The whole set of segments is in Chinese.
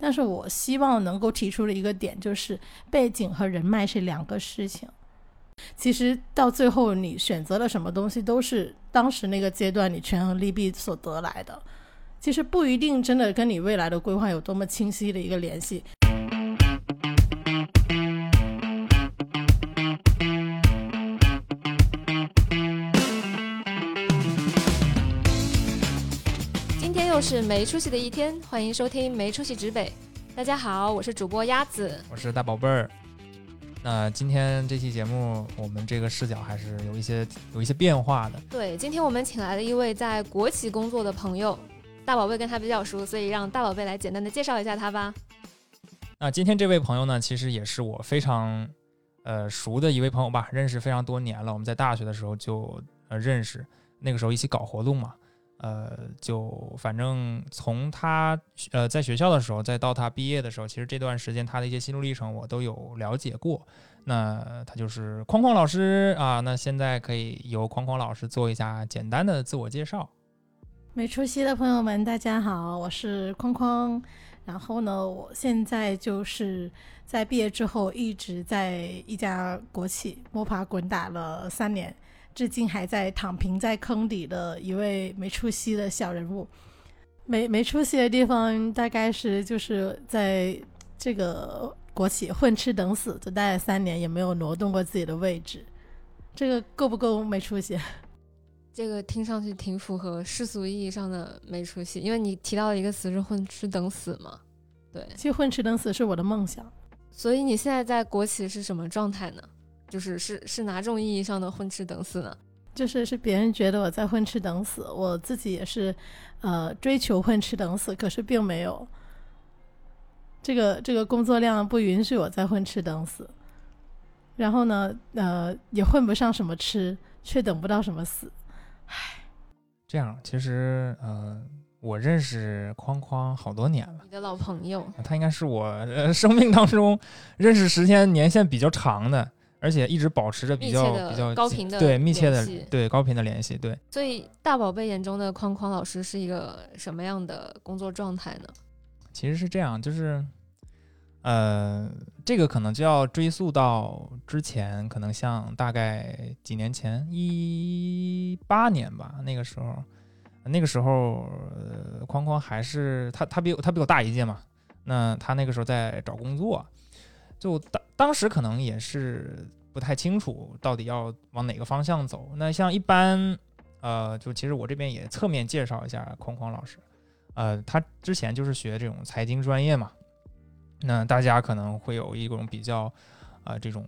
但是我希望能够提出的一个点就是背景和人脉是两个事情。其实到最后你选择了什么东西，都是当时那个阶段你权衡利弊所得来的。其实不一定真的跟你未来的规划有多么清晰的一个联系。又是没出息的一天，欢迎收听没出息指北。大家好，我是主播鸭子，我是大宝贝儿。那今天这期节目，我们这个视角还是有一些有一些变化的。对，今天我们请来了一位在国企工作的朋友，大宝贝跟他比较熟，所以让大宝贝来简单的介绍一下他吧。那今天这位朋友呢，其实也是我非常呃熟的一位朋友吧，认识非常多年了。我们在大学的时候就呃认识，那个时候一起搞活动嘛。呃，就反正从他呃在学校的时候，再到他毕业的时候，其实这段时间他的一些心路历程我都有了解过。那他就是框框老师啊。那现在可以由框框老师做一下简单的自我介绍。没出息的朋友们，大家好，我是框框。然后呢，我现在就是在毕业之后一直在一家国企摸爬滚打了三年。至今还在躺平在坑底的一位没出息的小人物，没没出息的地方大概是就是在这个国企混吃等死，就待了三年，也没有挪动过自己的位置，这个够不够没出息？这个听上去挺符合世俗意义上的没出息，因为你提到的一个词是混吃等死嘛。对，其实混吃等死是我的梦想。所以你现在在国企是什么状态呢？就是是是哪种意义上的混吃等死呢？就是是别人觉得我在混吃等死，我自己也是，呃，追求混吃等死，可是并没有。这个这个工作量不允许我在混吃等死，然后呢，呃，也混不上什么吃，却等不到什么死，唉。这样，其实呃，我认识框框好多年了，你的老朋友，他应该是我呃生命当中认识时间年限比较长的。而且一直保持着比较比较高频的对密切的对高频的联系，对。所以大宝贝眼中的框框老师是一个什么样的工作状态呢？其实是这样，就是，呃，这个可能就要追溯到之前，可能像大概几年前，一八年吧，那个时候，那个时候呃，框框还是他他比他比我大一届嘛，那他那个时候在找工作。就当当时可能也是不太清楚到底要往哪个方向走。那像一般，呃，就其实我这边也侧面介绍一下框框老师，呃，他之前就是学这种财经专业嘛。那大家可能会有一种比较，呃，这种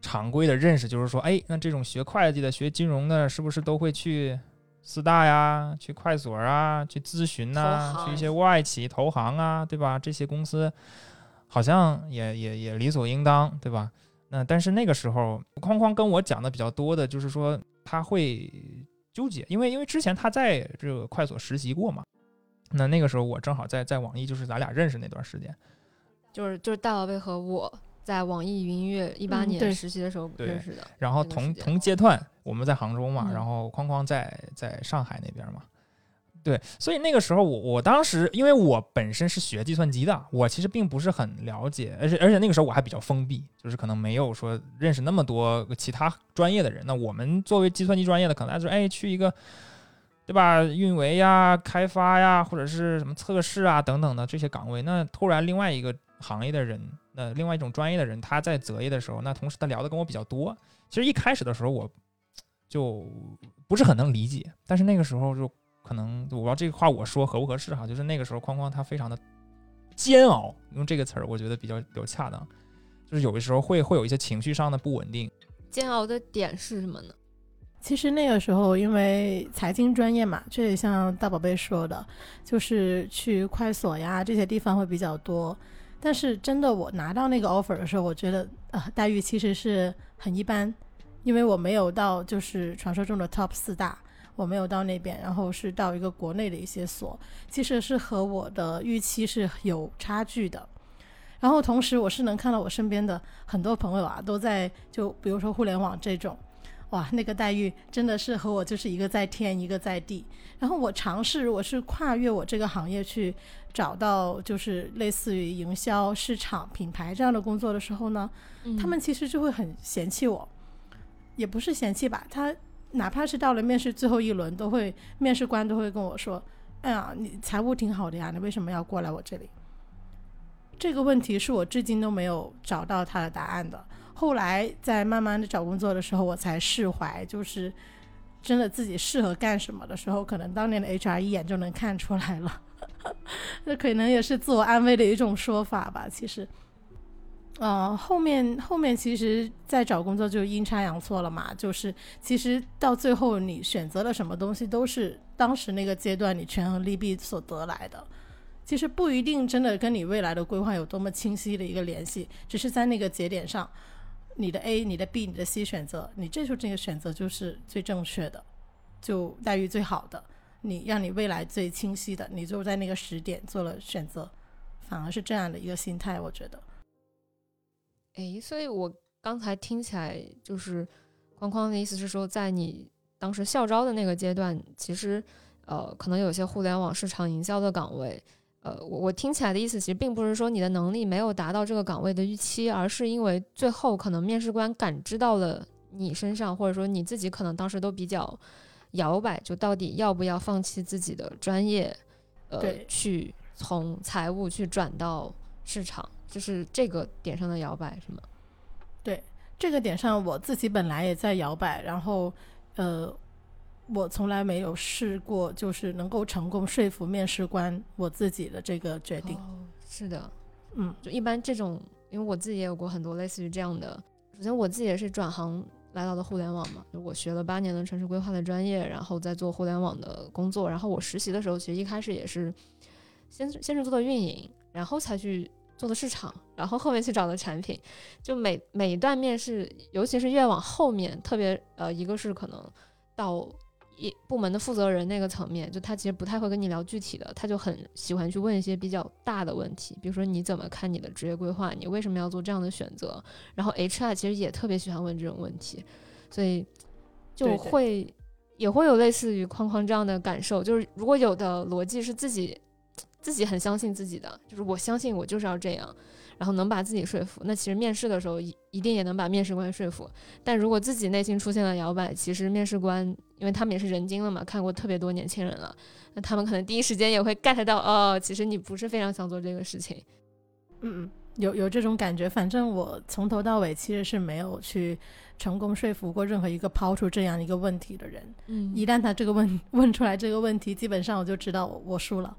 常规的认识，就是说，哎，那这种学会计的、学金融的，是不是都会去四大呀、去快所啊、去咨询呐、去一些外企投行啊，对吧？这些公司。好像也也也理所应当，对吧？那但是那个时候，框框跟我讲的比较多的就是说他会纠结，因为因为之前他在这个快所实习过嘛。那那个时候我正好在在网易，就是咱俩认识那段时间，就是就是大宝贝和我在网易云音乐一八年实习的时候认识的。然后同同阶段，我们在杭州嘛，然后框框在在上海那边嘛。对，所以那个时候我我当时，因为我本身是学计算机的，我其实并不是很了解，而且而且那个时候我还比较封闭，就是可能没有说认识那么多其他专业的人。那我们作为计算机专业的，可能就是哎去一个，对吧？运维呀、开发呀，或者是什么测试啊等等的这些岗位。那突然另外一个行业的人，那另外一种专业的人，他在择业的时候，那同时他聊的跟我比较多。其实一开始的时候我就不是很能理解，但是那个时候就。可能我不知道这个话我说合不合适哈，就是那个时候框框他非常的煎熬，用这个词儿我觉得比较比较恰当，就是有的时候会会有一些情绪上的不稳定。煎熬的点是什么呢？其实那个时候因为财经专业嘛，这也像大宝贝说的，就是去快所呀这些地方会比较多。但是真的我拿到那个 offer 的时候，我觉得啊待遇其实是很一般，因为我没有到就是传说中的 top 四大。我没有到那边，然后是到一个国内的一些所，其实是和我的预期是有差距的。然后同时，我是能看到我身边的很多朋友啊，都在就比如说互联网这种，哇，那个待遇真的是和我就是一个在天一个在地。然后我尝试我是跨越我这个行业去找到就是类似于营销、市场、品牌这样的工作的时候呢，他们其实就会很嫌弃我，也不是嫌弃吧，他哪怕是到了面试最后一轮，都会面试官都会跟我说：“哎呀，你财务挺好的呀，你为什么要过来我这里？”这个问题是我至今都没有找到他的答案的。后来在慢慢的找工作的时候，我才释怀，就是真的自己适合干什么的时候，可能当年的 HR 一眼就能看出来了。那可能也是自我安慰的一种说法吧。其实，呃，后面后面其实在找工作就阴差阳错了嘛。就是其实到最后你选择了什么东西，都是当时那个阶段你权衡利弊所得来的。其实不一定真的跟你未来的规划有多么清晰的一个联系，只是在那个节点上。你的 A、你的 B、你的 C 选择，你这时候这个选择就是最正确的，就待遇最好的，你让你未来最清晰的，你就在那个时点做了选择，反而是这样的一个心态，我觉得。诶，所以我刚才听起来就是框框的意思是说，在你当时校招的那个阶段，其实呃，可能有些互联网市场营销的岗位。呃，我我听起来的意思其实并不是说你的能力没有达到这个岗位的预期，而是因为最后可能面试官感知到了你身上，或者说你自己可能当时都比较摇摆，就到底要不要放弃自己的专业，呃，去从财务去转到市场，就是这个点上的摇摆，是吗？对，这个点上我自己本来也在摇摆，然后呃。我从来没有试过，就是能够成功说服面试官我自己的这个决定。是的，嗯，就一般这种，因为我自己也有过很多类似于这样的。首先，我自己也是转行来到的互联网嘛，就我学了八年的城市规划的专业，然后在做互联网的工作。然后我实习的时候，其实一开始也是先先是做的运营，然后才去做的市场，然后后面去找的产品。就每每一段面试，尤其是越往后面，特别呃，一个是可能到。一部门的负责人那个层面，就他其实不太会跟你聊具体的，他就很喜欢去问一些比较大的问题，比如说你怎么看你的职业规划，你为什么要做这样的选择？然后 HR 其实也特别喜欢问这种问题，所以就会也会有类似于框框这样的感受，就是如果有的逻辑是自己自己很相信自己的，就是我相信我就是要这样。然后能把自己说服，那其实面试的时候一一定也能把面试官说服。但如果自己内心出现了摇摆，其实面试官因为他们也是人精了嘛，看过特别多年轻人了，那他们可能第一时间也会 get 到，哦，其实你不是非常想做这个事情。嗯嗯，有有这种感觉。反正我从头到尾其实是没有去成功说服过任何一个抛出这样一个问题的人。嗯，一旦他这个问问出来这个问题，基本上我就知道我我输了。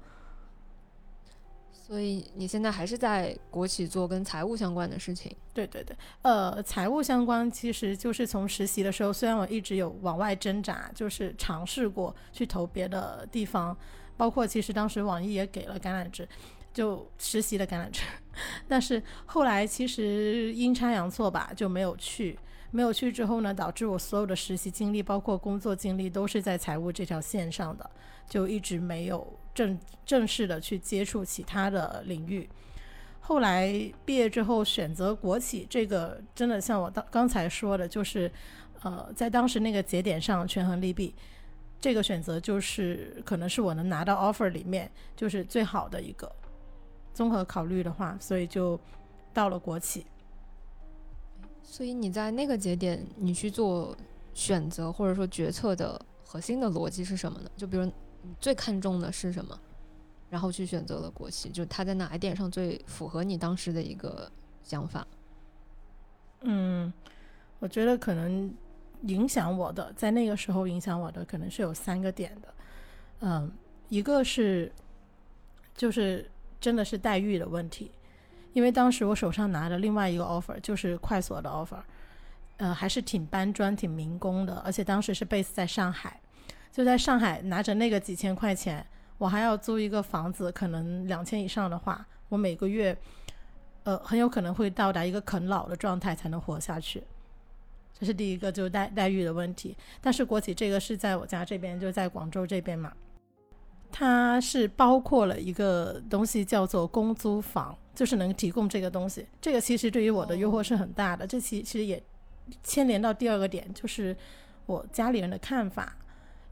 所以你现在还是在国企做跟财务相关的事情？对对对，呃，财务相关其实就是从实习的时候，虽然我一直有往外挣扎，就是尝试过去投别的地方，包括其实当时网易也给了橄榄枝，就实习的橄榄枝，但是后来其实阴差阳错吧，就没有去。没有去之后呢，导致我所有的实习经历，包括工作经历，都是在财务这条线上的，就一直没有正正式的去接触其他的领域。后来毕业之后选择国企，这个真的像我当刚才说的，就是呃，在当时那个节点上权衡利弊，这个选择就是可能是我能拿到 offer 里面就是最好的一个。综合考虑的话，所以就到了国企。所以你在那个节点，你去做选择或者说决策的核心的逻辑是什么呢？就比如最看重的是什么，然后去选择了国企，就他在哪一点上最符合你当时的一个想法？嗯，我觉得可能影响我的，在那个时候影响我的可能是有三个点的。嗯，一个是就是真的是待遇的问题。因为当时我手上拿的另外一个 offer 就是快所的 offer，呃，还是挺搬砖、挺民工的，而且当时是 base 在上海，就在上海拿着那个几千块钱，我还要租一个房子，可能两千以上的话，我每个月，呃，很有可能会到达一个啃老的状态才能活下去，这是第一个，就是待待遇的问题。但是国企这个是在我家这边，就在广州这边嘛。它是包括了一个东西叫做公租房，就是能提供这个东西。这个其实对于我的诱惑是很大的。这其其实也牵连到第二个点，就是我家里人的看法。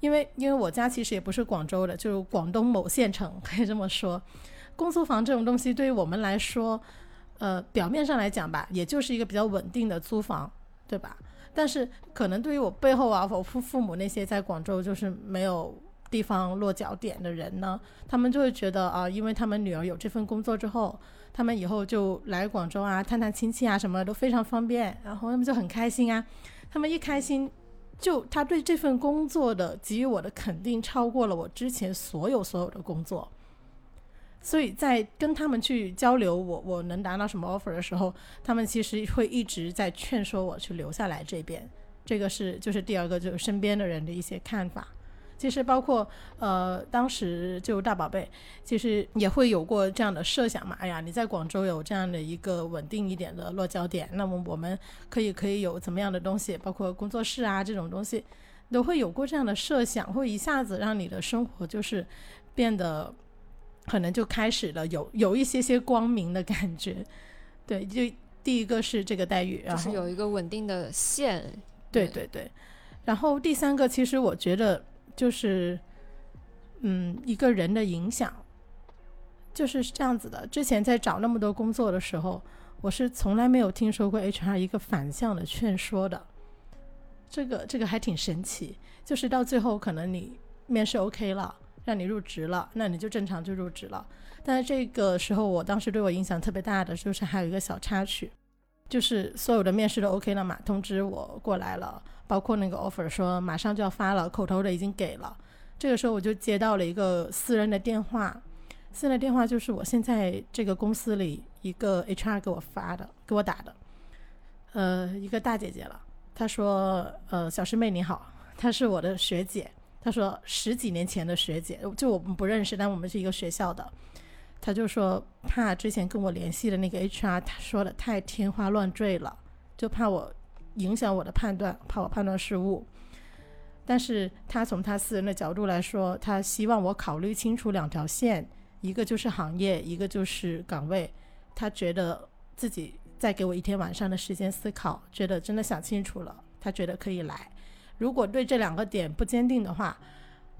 因为因为我家其实也不是广州的，就是广东某县城，可以这么说。公租房这种东西对于我们来说，呃，表面上来讲吧，也就是一个比较稳定的租房，对吧？但是可能对于我背后啊，我父父母那些在广州就是没有地方落脚点的人呢，他们就会觉得啊，因为他们女儿有这份工作之后，他们以后就来广州啊，探探亲戚啊，什么都非常方便，然后他们就很开心啊。他们一开心，就他对这份工作的给予我的肯定超过了我之前所有所有的工作。所以在跟他们去交流我我能拿到什么 offer 的时候，他们其实会一直在劝说我去留下来这边。这个是就是第二个就是身边的人的一些看法。其实包括呃当时就大宝贝，其实也会有过这样的设想嘛。哎呀，你在广州有这样的一个稳定一点的落脚点，那么我们可以可以有怎么样的东西，包括工作室啊这种东西，都会有过这样的设想，会一下子让你的生活就是变得。可能就开始了有有一些些光明的感觉，对，就第一个是这个待遇，然后是有一个稳定的线，对对对，然后第三个其实我觉得就是，嗯，一个人的影响就是这样子的。之前在找那么多工作的时候，我是从来没有听说过 HR 一个反向的劝说的，这个这个还挺神奇。就是到最后可能你面试 OK 了。让你入职了，那你就正常就入职了。但是这个时候，我当时对我影响特别大的就是还有一个小插曲，就是所有的面试都 OK 了嘛，通知我过来了，包括那个 offer 说马上就要发了，口头的已经给了。这个时候我就接到了一个私人的电话，私人的电话就是我现在这个公司里一个 HR 给我发的，给我打的，呃，一个大姐姐了。她说：“呃，小师妹你好，她是我的学姐。”她说十几年前的学姐，就我们不认识，但我们是一个学校的。他就说怕之前跟我联系的那个 HR，他说的太天花乱坠了，就怕我影响我的判断，怕我判断失误。但是他从他私人的角度来说，他希望我考虑清楚两条线，一个就是行业，一个就是岗位。他觉得自己再给我一天晚上的时间思考，觉得真的想清楚了，他觉得可以来。如果对这两个点不坚定的话，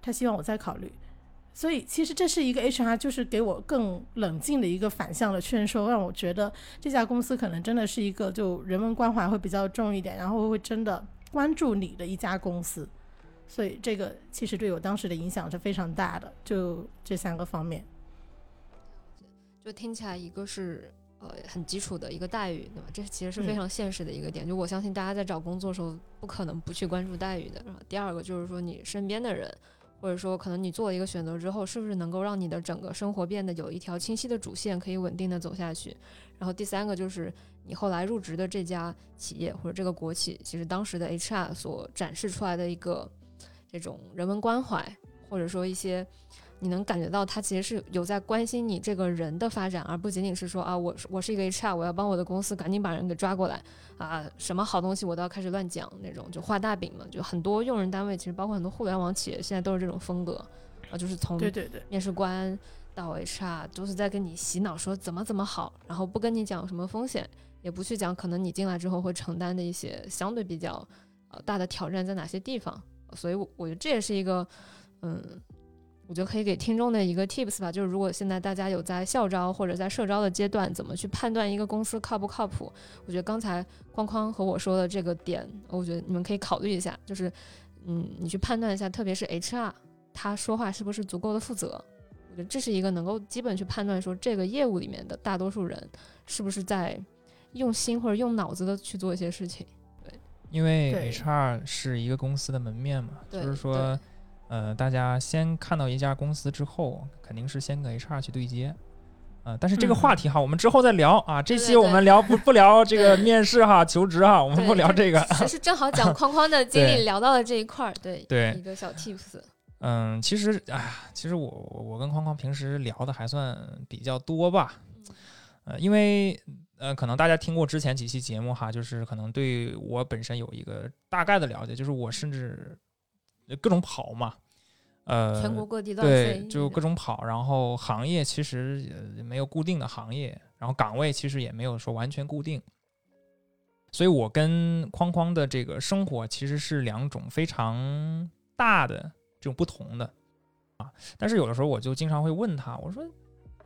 他希望我再考虑。所以其实这是一个 HR，就是给我更冷静的一个反向的劝说，让我觉得这家公司可能真的是一个就人文关怀会比较重一点，然后会真的关注你的一家公司。所以这个其实对我当时的影响是非常大的，就这三个方面。就听起来一个是。呃，很基础的一个待遇，对吧？这其实是非常现实的一个点。就我相信大家在找工作的时候，不可能不去关注待遇的。然后第二个就是说，你身边的人，或者说可能你做了一个选择之后，是不是能够让你的整个生活变得有一条清晰的主线，可以稳定的走下去？然后第三个就是你后来入职的这家企业或者这个国企，其实当时的 HR 所展示出来的一个这种人文关怀，或者说一些。你能感觉到他其实是有在关心你这个人的发展，而不仅仅是说啊，我我是一个 HR，我要帮我的公司赶紧把人给抓过来啊，什么好东西我都要开始乱讲那种，就画大饼嘛。就很多用人单位，其实包括很多互联网企业，现在都是这种风格啊，就是从对对对面试官到 HR 都是在跟你洗脑说怎么怎么好，然后不跟你讲什么风险，也不去讲可能你进来之后会承担的一些相对比较呃大的挑战在哪些地方。所以，我我觉得这也是一个嗯。我觉得可以给听众的一个 tips 吧，就是如果现在大家有在校招或者在社招的阶段，怎么去判断一个公司靠不靠谱？我觉得刚才框框和我说的这个点，我觉得你们可以考虑一下，就是嗯，你去判断一下，特别是 HR 他说话是不是足够的负责？我觉得这是一个能够基本去判断说这个业务里面的大多数人是不是在用心或者用脑子的去做一些事情。对，因为 HR 是一个公司的门面嘛，就是说。呃，大家先看到一家公司之后，肯定是先跟 HR 去对接，呃，但是这个话题哈，我们之后再聊啊。这期我们聊不 不聊这个面试哈，求职哈，我们不聊这个。其实正好讲 框框的经历，聊到了这一块儿，对对，一个小 tips。嗯，其实哎呀，其实我我跟框框平时聊的还算比较多吧，呃，因为呃，可能大家听过之前几期节目哈，就是可能对我本身有一个大概的了解，就是我甚至。各种跑嘛，呃，全国各地对，就各种跑。然后行业其实也没有固定的行业，然后岗位其实也没有说完全固定。所以我跟框框的这个生活其实是两种非常大的这种不同的啊。但是有的时候我就经常会问他，我说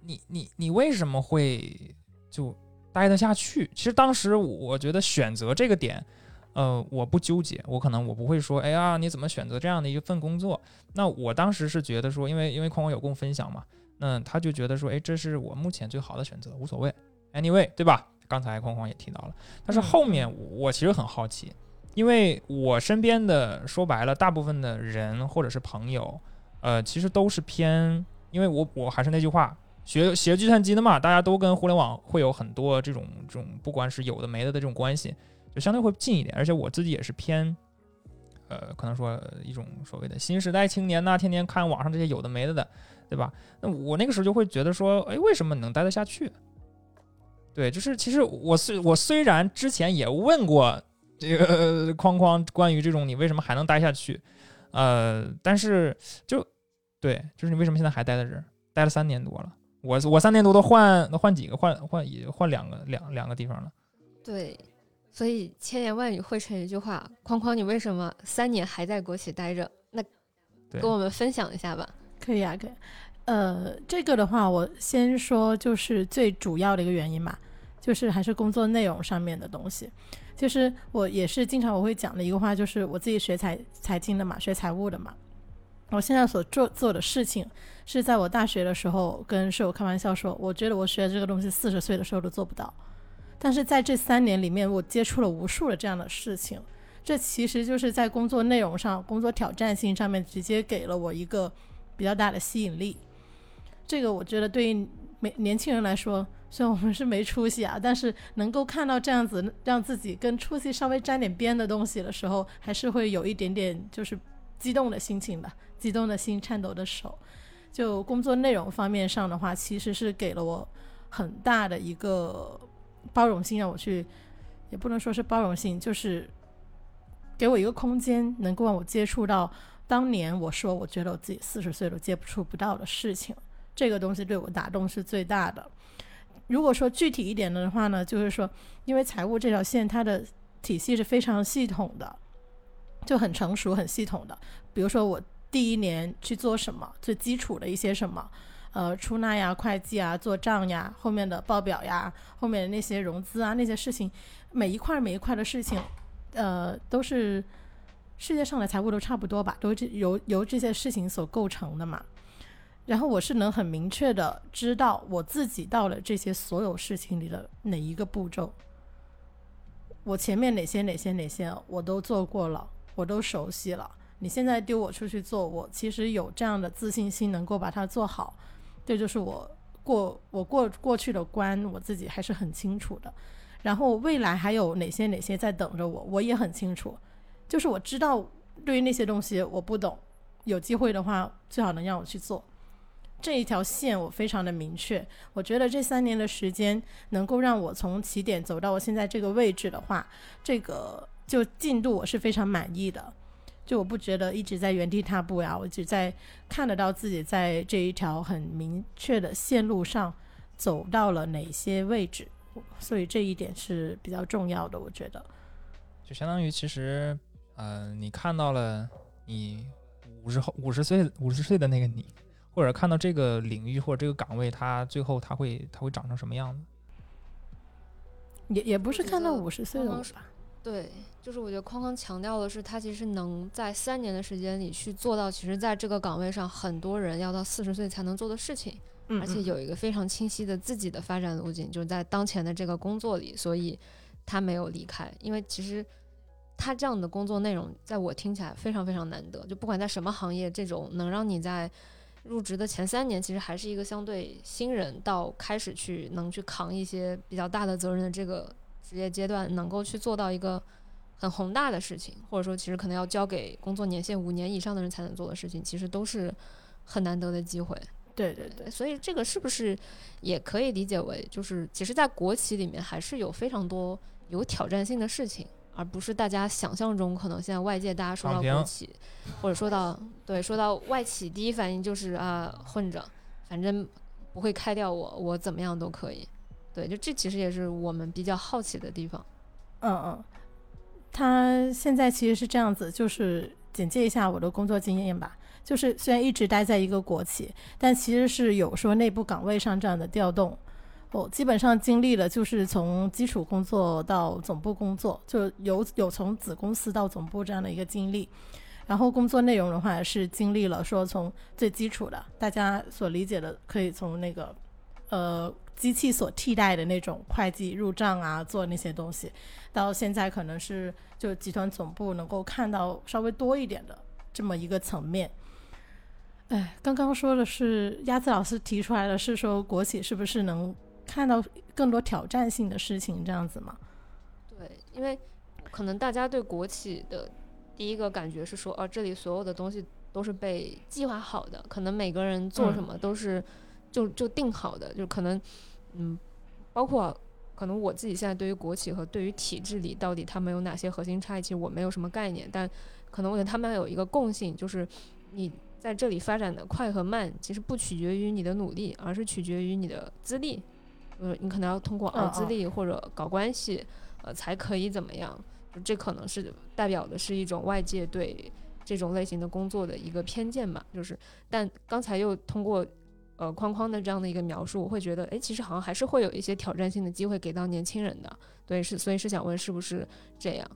你你你为什么会就待得下去？其实当时我觉得选择这个点。呃，我不纠结，我可能我不会说，哎呀，你怎么选择这样的一份工作？那我当时是觉得说，因为因为框框有跟我分享嘛，那他就觉得说，哎，这是我目前最好的选择，无所谓，anyway，对吧？刚才框框也提到了，但是后面我其实很好奇，因为我身边的说白了，大部分的人或者是朋友，呃，其实都是偏，因为我我还是那句话，学学计算机的嘛，大家都跟互联网会有很多这种这种，不管是有的没的的这种关系。就相对会近一点，而且我自己也是偏，呃，可能说一种所谓的新时代青年呐，天天看网上这些有的没的的，对吧？那我那个时候就会觉得说，哎，为什么能待得下去？对，就是其实我虽我虽然之前也问过这个框框关于这种你为什么还能待下去，呃，但是就对，就是你为什么现在还待在这儿？待了三年多了，我我三年多都换换几个换换也换两个两两个地方了，对。所以千言万语汇成一句话：框框，你为什么三年还在国企待着？那跟我们分享一下吧。可以啊，可以。呃，这个的话，我先说，就是最主要的一个原因嘛，就是还是工作内容上面的东西。就是我也是经常我会讲的一个话，就是我自己学财财经的嘛，学财务的嘛。我现在所做做的事情，是在我大学的时候跟室友开玩笑说，我觉得我学这个东西四十岁的时候都做不到。但是在这三年里面，我接触了无数的这样的事情，这其实就是在工作内容上、工作挑战性上面直接给了我一个比较大的吸引力。这个我觉得对于没年轻人来说，虽然我们是没出息啊，但是能够看到这样子让自己跟出息稍微沾点边的东西的时候，还是会有一点点就是激动的心情的，激动的心、颤抖的手。就工作内容方面上的话，其实是给了我很大的一个。包容性让我去，也不能说是包容性，就是给我一个空间，能够让我接触到当年我说我觉得我自己四十岁都接触不到的事情。这个东西对我打动是最大的。如果说具体一点的话呢，就是说，因为财务这条线它的体系是非常系统的，就很成熟、很系统的。比如说我第一年去做什么，最基础的一些什么。呃，出纳呀、会计啊、做账呀、后面的报表呀、后面的那些融资啊那些事情，每一块每一块的事情，呃，都是世界上的财务都差不多吧，都是由由这些事情所构成的嘛。然后我是能很明确的知道我自己到了这些所有事情里的哪一个步骤，我前面哪些哪些哪些我都做过了，我都熟悉了。你现在丢我出去做，我其实有这样的自信心能够把它做好。这就是我过我过过去的关，我自己还是很清楚的。然后未来还有哪些哪些在等着我，我也很清楚。就是我知道，对于那些东西我不懂，有机会的话最好能让我去做。这一条线我非常的明确。我觉得这三年的时间能够让我从起点走到我现在这个位置的话，这个就进度我是非常满意的。就我不觉得一直在原地踏步呀，我只在看得到自己在这一条很明确的线路上走到了哪些位置，所以这一点是比较重要的，我觉得。就相当于其实，呃，你看到了你五十后五十岁五十岁的那个你，或者看到这个领域或者这个岗位，它最后它会它会长成什么样子？也也不是看到五十岁的我吧。对，就是我觉得框框强调的是，他其实能在三年的时间里去做到，其实在这个岗位上，很多人要到四十岁才能做的事情，而且有一个非常清晰的自己的发展路径，就是在当前的这个工作里，所以他没有离开。因为其实他这样的工作内容，在我听起来非常非常难得，就不管在什么行业，这种能让你在入职的前三年，其实还是一个相对新人，到开始去能去扛一些比较大的责任的这个。职业阶段能够去做到一个很宏大的事情，或者说其实可能要交给工作年限五年以上的人才能做的事情，其实都是很难得的机会。对对对，所以这个是不是也可以理解为，就是其实，在国企里面还是有非常多有挑战性的事情，而不是大家想象中可能现在外界大家说到国企，或者说到对说到外企，第一反应就是啊混着，反正不会开掉我，我怎么样都可以。对，就这其实也是我们比较好奇的地方。嗯嗯，他现在其实是这样子，就是简介一下我的工作经验吧。就是虽然一直待在一个国企，但其实是有说内部岗位上这样的调动。我基本上经历了，就是从基础工作到总部工作，就有有从子公司到总部这样的一个经历。然后工作内容的话，是经历了说从最基础的，大家所理解的，可以从那个呃机器所替代的那种会计入账啊，做那些东西，到现在可能是就集团总部能够看到稍微多一点的这么一个层面。哎，刚刚说的是鸭子老师提出来的是说国企是不是能看到更多挑战性的事情这样子吗？对，因为可能大家对国企的。第一个感觉是说，哦，这里所有的东西都是被计划好的，可能每个人做什么都是就就定好的，就可能，嗯，包括可能我自己现在对于国企和对于体制里到底他们有哪些核心差异，其实我没有什么概念，但可能我觉得他们有一个共性，就是你在这里发展的快和慢，其实不取决于你的努力，而是取决于你的资历，呃，你可能要通过熬资历或者搞关系，呃，才可以怎么样。这可能是代表的是一种外界对这种类型的工作的一个偏见吧，就是，但刚才又通过呃框框的这样的一个描述，我会觉得，哎，其实好像还是会有一些挑战性的机会给到年轻人的，对，是，所以是想问是不是这样？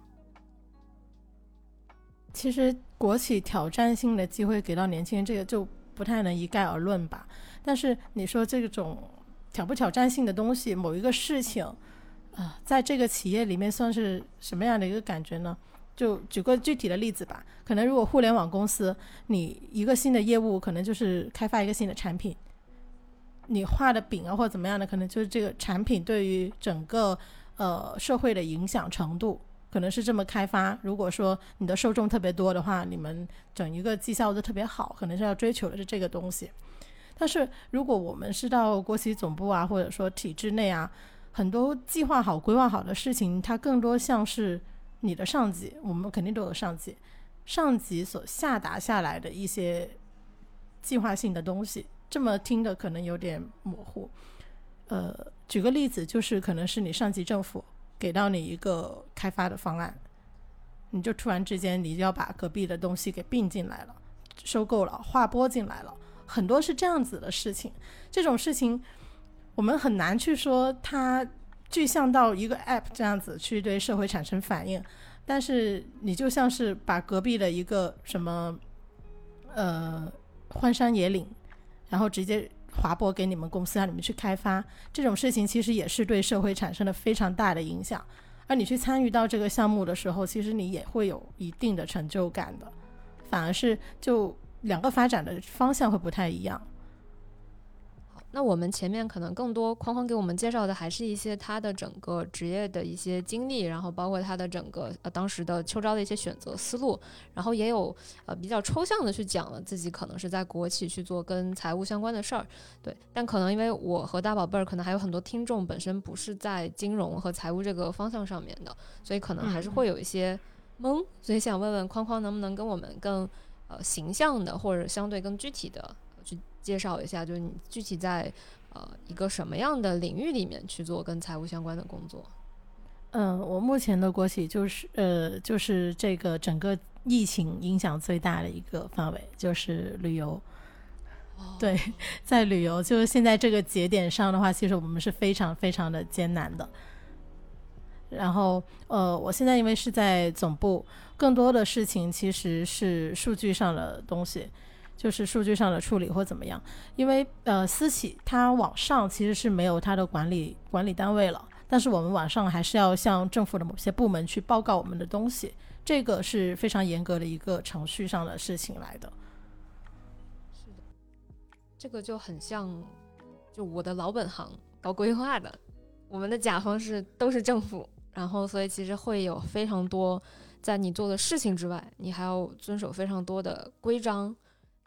其实国企挑战性的机会给到年轻人，这个就不太能一概而论吧。但是你说这种挑不挑战性的东西，某一个事情。啊，在这个企业里面算是什么样的一个感觉呢？就举个具体的例子吧。可能如果互联网公司，你一个新的业务，可能就是开发一个新的产品，你画的饼啊或者怎么样的，可能就是这个产品对于整个呃社会的影响程度，可能是这么开发。如果说你的受众特别多的话，你们整一个绩效都特别好，可能是要追求的是这个东西。但是如果我们是到国企总部啊，或者说体制内啊。很多计划好、规划好的事情，它更多像是你的上级，我们肯定都有上级，上级所下达下来的一些计划性的东西。这么听的可能有点模糊。呃，举个例子，就是可能是你上级政府给到你一个开发的方案，你就突然之间你就要把隔壁的东西给并进来了，收购了、划拨进来了，很多是这样子的事情。这种事情。我们很难去说它具象到一个 app 这样子去对社会产生反应，但是你就像是把隔壁的一个什么呃荒山野岭，然后直接划拨给你们公司让你们去开发，这种事情其实也是对社会产生了非常大的影响。而你去参与到这个项目的时候，其实你也会有一定的成就感的，反而是就两个发展的方向会不太一样。那我们前面可能更多框框给我们介绍的还是一些他的整个职业的一些经历，然后包括他的整个呃当时的秋招的一些选择思路，然后也有呃比较抽象的去讲了自己可能是在国企去做跟财务相关的事儿，对。但可能因为我和大宝贝儿可能还有很多听众本身不是在金融和财务这个方向上面的，所以可能还是会有一些懵，所以想问问框框能不能跟我们更呃形象的或者相对更具体的。介绍一下，就是你具体在呃一个什么样的领域里面去做跟财务相关的工作？嗯，我目前的国企就是呃就是这个整个疫情影响最大的一个范围就是旅游。对，在旅游就是现在这个节点上的话，其实我们是非常非常的艰难的。然后呃，我现在因为是在总部，更多的事情其实是数据上的东西。就是数据上的处理或怎么样，因为呃私企它往上其实是没有它的管理管理单位了，但是我们往上还是要向政府的某些部门去报告我们的东西，这个是非常严格的一个程序上的事情来的。是的，这个就很像就我的老本行搞规划的，我们的甲方是都是政府，然后所以其实会有非常多在你做的事情之外，你还要遵守非常多的规章。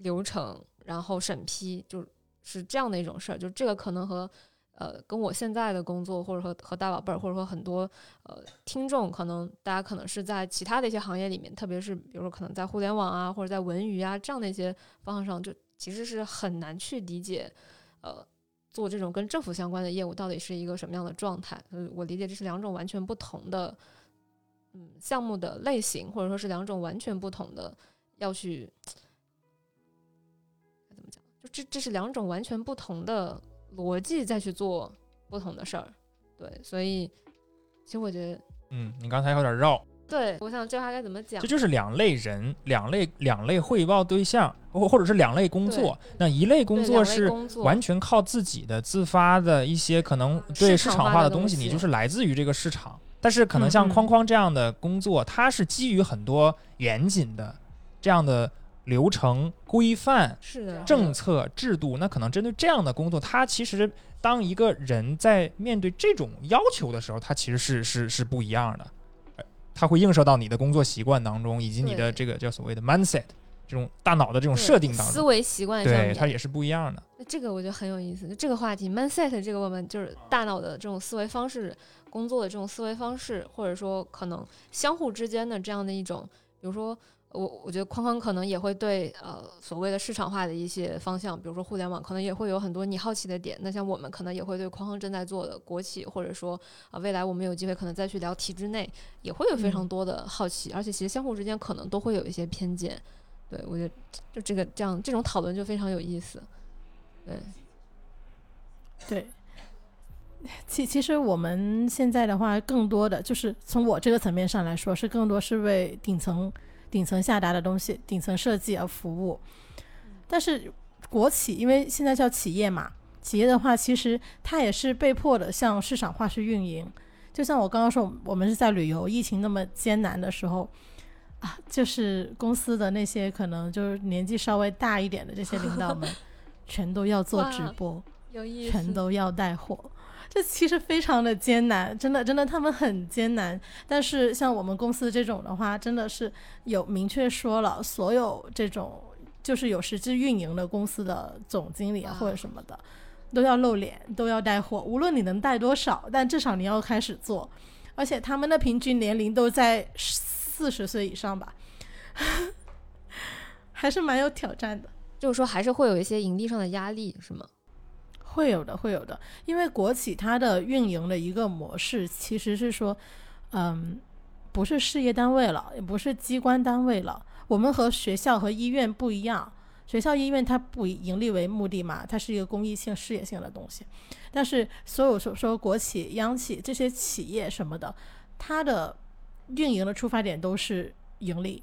流程，然后审批，就是这样的一种事儿。就这个可能和呃，跟我现在的工作，或者说和大宝贝儿，或者说很多呃听众，可能大家可能是在其他的一些行业里面，特别是比如说可能在互联网啊，或者在文娱啊这样的一些方向上，就其实是很难去理解，呃，做这种跟政府相关的业务到底是一个什么样的状态。我理解这是两种完全不同的嗯项目的类型，或者说是两种完全不同的要去？这这是两种完全不同的逻辑再去做不同的事儿。对，所以其实我觉得，嗯，你刚才有点绕，对我想这话该怎么讲这？就是两类人，两类两类汇报对象，或或者是两类工作。那一类工作是完全靠自己的自发的一些可能对市市场场化的东西，你就是来自于这个市场。但是可能像框框这样的工作，它是基于很多严谨的这样的流程规范、是的，政策制度。那可能针对这样的工作，它其实当一个人在面对这种要求的时候，它其实是是是不一样的。呃它会映射到你的工作习惯当中，以及你的这个叫所谓的 mindset 这种大脑的这种设定当中，思维习惯上对，它也是不一样的。那这个我觉得很有意思。就这个话题，mindset 这个我们就是大脑的这种思维方式，工作的这种思维方式，或者说可能相互之间的这样的一种，比如说我我觉得框框可能也会对呃所谓的市场化的一些方向，比如说互联网，可能也会有很多你好奇的点。那像我们可能也会对框框正在做的国企，或者说啊、未来我们有机会可能再去聊体制内，也会有非常嗯多的好奇，而且其实相互之间可能都会有一些偏见。对我觉得就这个这样这种讨论就非常有意思。对，对，其其实我们现在的话，更多的就是从我这个层面上来说，是更多是为顶层顶层下达的东西、顶层设计而服务。但是国企，因为现在叫企业嘛，企业的话，其实它也是被迫的向市场化去运营。就像我刚刚说，我们是在旅游疫情那么艰难的时候。啊，就是公司的那些可能就是年纪稍微大一点的这些领导们，全都要做直播。全都要带货，这其实非常的艰难，真的真的他们很艰难。但是像我们公司这种的话，真的是有明确说了，所有这种就是有实际运营的公司的总经理啊或者什么的，都要露脸，都要带货，无论你能带多少，但至少你要开始做。而且他们的平均年龄都在四十岁以上吧，还是蛮有挑战的。就是说还是会有一些盈利上的压力，是吗？会有的，会有的，因为国企它的运营的一个模式其实是说，嗯，不是事业单位了，也不是机关单位了。我们和学校和医院不一样，学校、医院它不以盈利为目的嘛，它是一个公益性、事业性的东西。但是所有说说国企、央企这些企业什么的，它的运营的出发点都是盈利，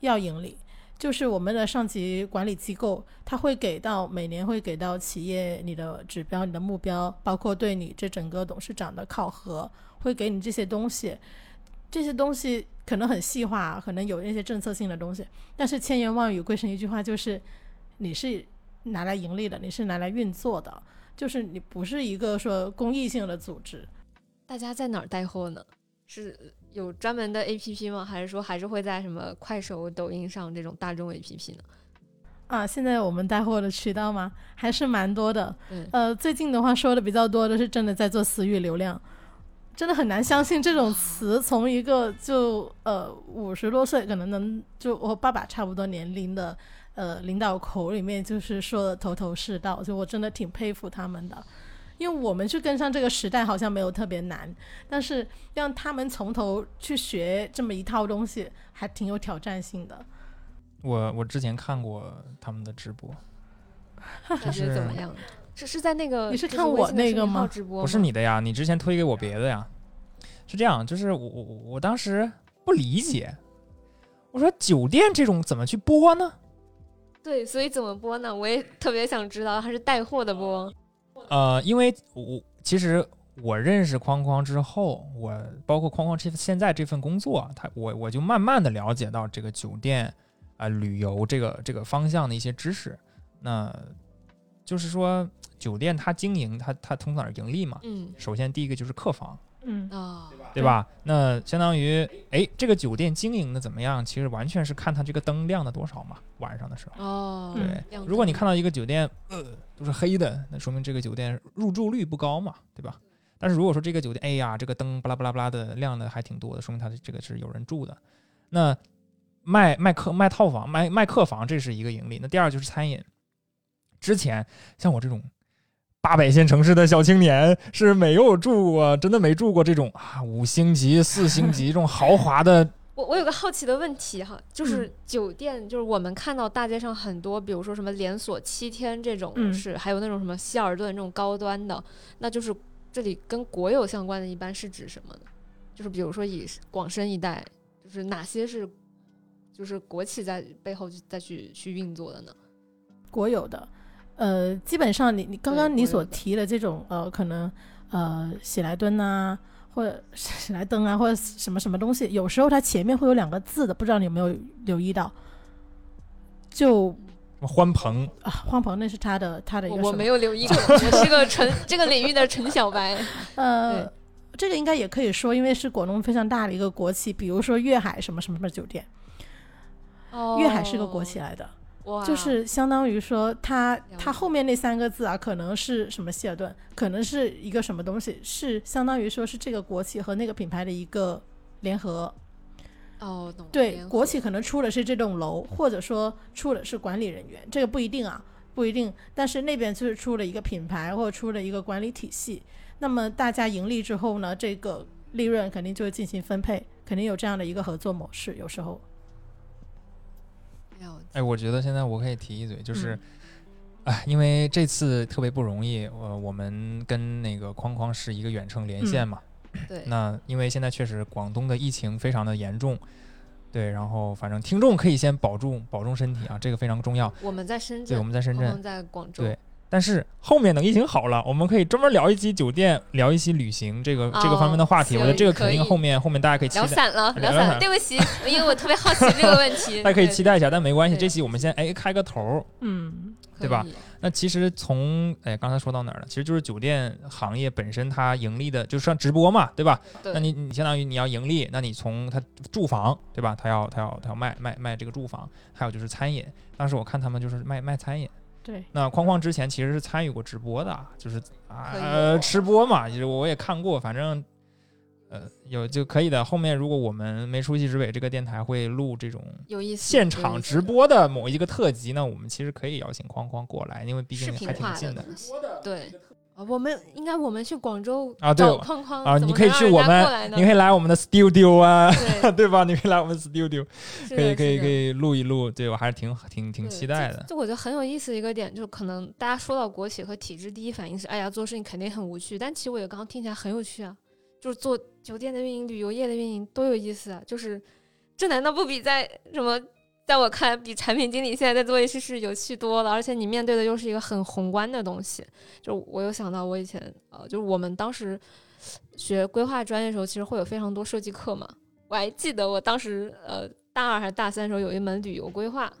要盈利。就是我们的上级管理机构，他会给到每年会给到企业你的指标、你的目标，包括对你这整个董事长的考核，会给你这些东西。这些东西可能很细化，可能有那些政策性的东西，但是千言万语归成一句话，就是你是拿来盈利的，你是拿来运作的，就是你不是一个说公益性的组织。大家在哪儿带货呢？是有专门的 APP 吗？还是说还是会在什么快手、抖音上这种大众 APP 呢？啊，现在我们带货的渠道嘛，还是蛮多的。嗯，呃，最近的话说的比较多的是真的在做私域流量，真的很难相信这种词从一个就呃五十多岁，可能能就我爸爸差不多年龄的呃领导口里面就是说的头头是道，就我真的挺佩服他们的。因为我们去跟上这个时代好像没有特别难，但是让他们从头去学这么一套东西，还挺有挑战性的。我我之前看过他们的直播，感觉怎么样？是是在那个你是看我那个吗不是直播不是你的呀，你之前推给我别的呀。是这样，就是我我我我当时不理解，我说酒店这种怎么去播呢？对，所以怎么播呢？我也特别想知道，它是带货的播。呃，因为我其实我认识框框之后，我包括框框这现在这份工作，他我我就慢慢的了解到这个酒店啊、旅游这个这个方向的一些知识。那就是说，酒店它经营它它从哪儿盈利嘛？嗯首先第一个就是客房，嗯，啊，对吧？那相当于哎，这个酒店经营的怎么样？其实完全是看它这个灯亮的多少嘛，晚上的时候。哦，对，如果你看到一个酒店，呃，都是黑的，那说明这个酒店入住率不高嘛，对吧？但是如果说这个酒店，哎呀，这个灯巴拉巴拉巴拉的亮的还挺多的，说明它的这个是有人住的。那卖卖客卖套房卖卖客房，这是一个盈利。那第二就是餐饮。之前像我这种八百线城市的小青年是没有住过，真的没住过这种啊五星级、四星级这种豪华的。我我有个好奇的问题哈，就是嗯酒店，就是我们看到大街上很多，比如说什么连锁七天这种嗯是，还有那种什么希尔顿这种高端的，那就是这里跟国有相关的，一般是指什么呢？就是比如说以广深一带，就是哪些是就是国企在背后再去去运作的呢？国有的，呃，基本上你你刚刚你所提的这种呃，可能呃喜来登啊，或者 喜来登啊，或者什么什么东西，有时候它前面会有两个字的，不知道你有没有留意到？就欢鹏啊，欢鹏那是他的他的一个我我没有留意过，我是个纯这个领域的纯小白。呃，这个应该也可以说，因为是广东非常大的一个国企，比如说粤海什么什么什么酒店，哦粤海是个国企来的，哇，就是相当于说它它后面那三个字啊，可能是什么希尔顿，可能是一个什么东西，是相当于说是这个国企和那个品牌的一个联合。哦，懂对，国企可能出的是这栋楼，或者说出的是管理人员，这个不一定啊，不一定。但是那边就是出了一个品牌，或者出了一个管理体系。那么大家盈利之后呢，这个利润肯定就会进行分配，肯定有这样的一个合作模式。有时候，了解哎，我觉得现在我可以提一嘴，就是嗯，哎、因为这次特别不容易，呃，我们跟那个框框是一个远程连线嘛。对，那因为现在确实广东的疫情非常的严重，对，然后反正听众可以先保重保重身体啊，这个非常重要。我们在深圳对，我们在深圳在广州，对但是后面等疫情好了，我们可以专门聊一期酒店，聊一期旅行这个、这个方面的话题。哦我觉得这个肯定后面后面大家可以期待，聊散了，聊散了对不起，因为我特别好奇这个问题，大家可以期待一下，但没关系，这期我们先哎开个头儿。嗯，对吧？那其实从哎刚才说到哪儿了？其实就是酒店行业本身它盈利的，就是算直播嘛，对吧？对那你你相当于你要盈利，那你从它住房，对吧？它要它要它要卖卖卖这个住房，还有就是餐饮。当时我看他们就是卖卖餐饮。对，那框框之前其实是参与过直播的，就是啊呃吃播嘛，就是我也看过，反正呃有就可以的。后面如果我们没出息之尾这个电台会录这种有意思，现场直播的某一个特辑呢，我们其实可以邀请框框过来，因为毕竟还挺近的。对。啊，我们应该我们去广州啊对找框框啊，怎你可以去我们你可以来我们的 studio 啊，对，对吧？你可以来我们 studio，可以可以可以录一录，对我还是挺挺挺期待的。就我觉得很有意思的一个点，就是可能大家说到国企和体制，第一反应是，哎呀，做事情肯定很无趣。但其实我也刚刚听起来很有趣啊，就是做酒店的运营、旅游业的运营多有意思啊！就是这难道不比在什么？在我看来，比产品经理现在在做一些事有趣多了。而且你面对的又是一个很宏观的东西。就我有想到，我以前呃，就是我们当时学规划专业的时候，其实会有非常多设计课嘛。我还记得我当时呃大二还是大三的时候有一门旅游规划，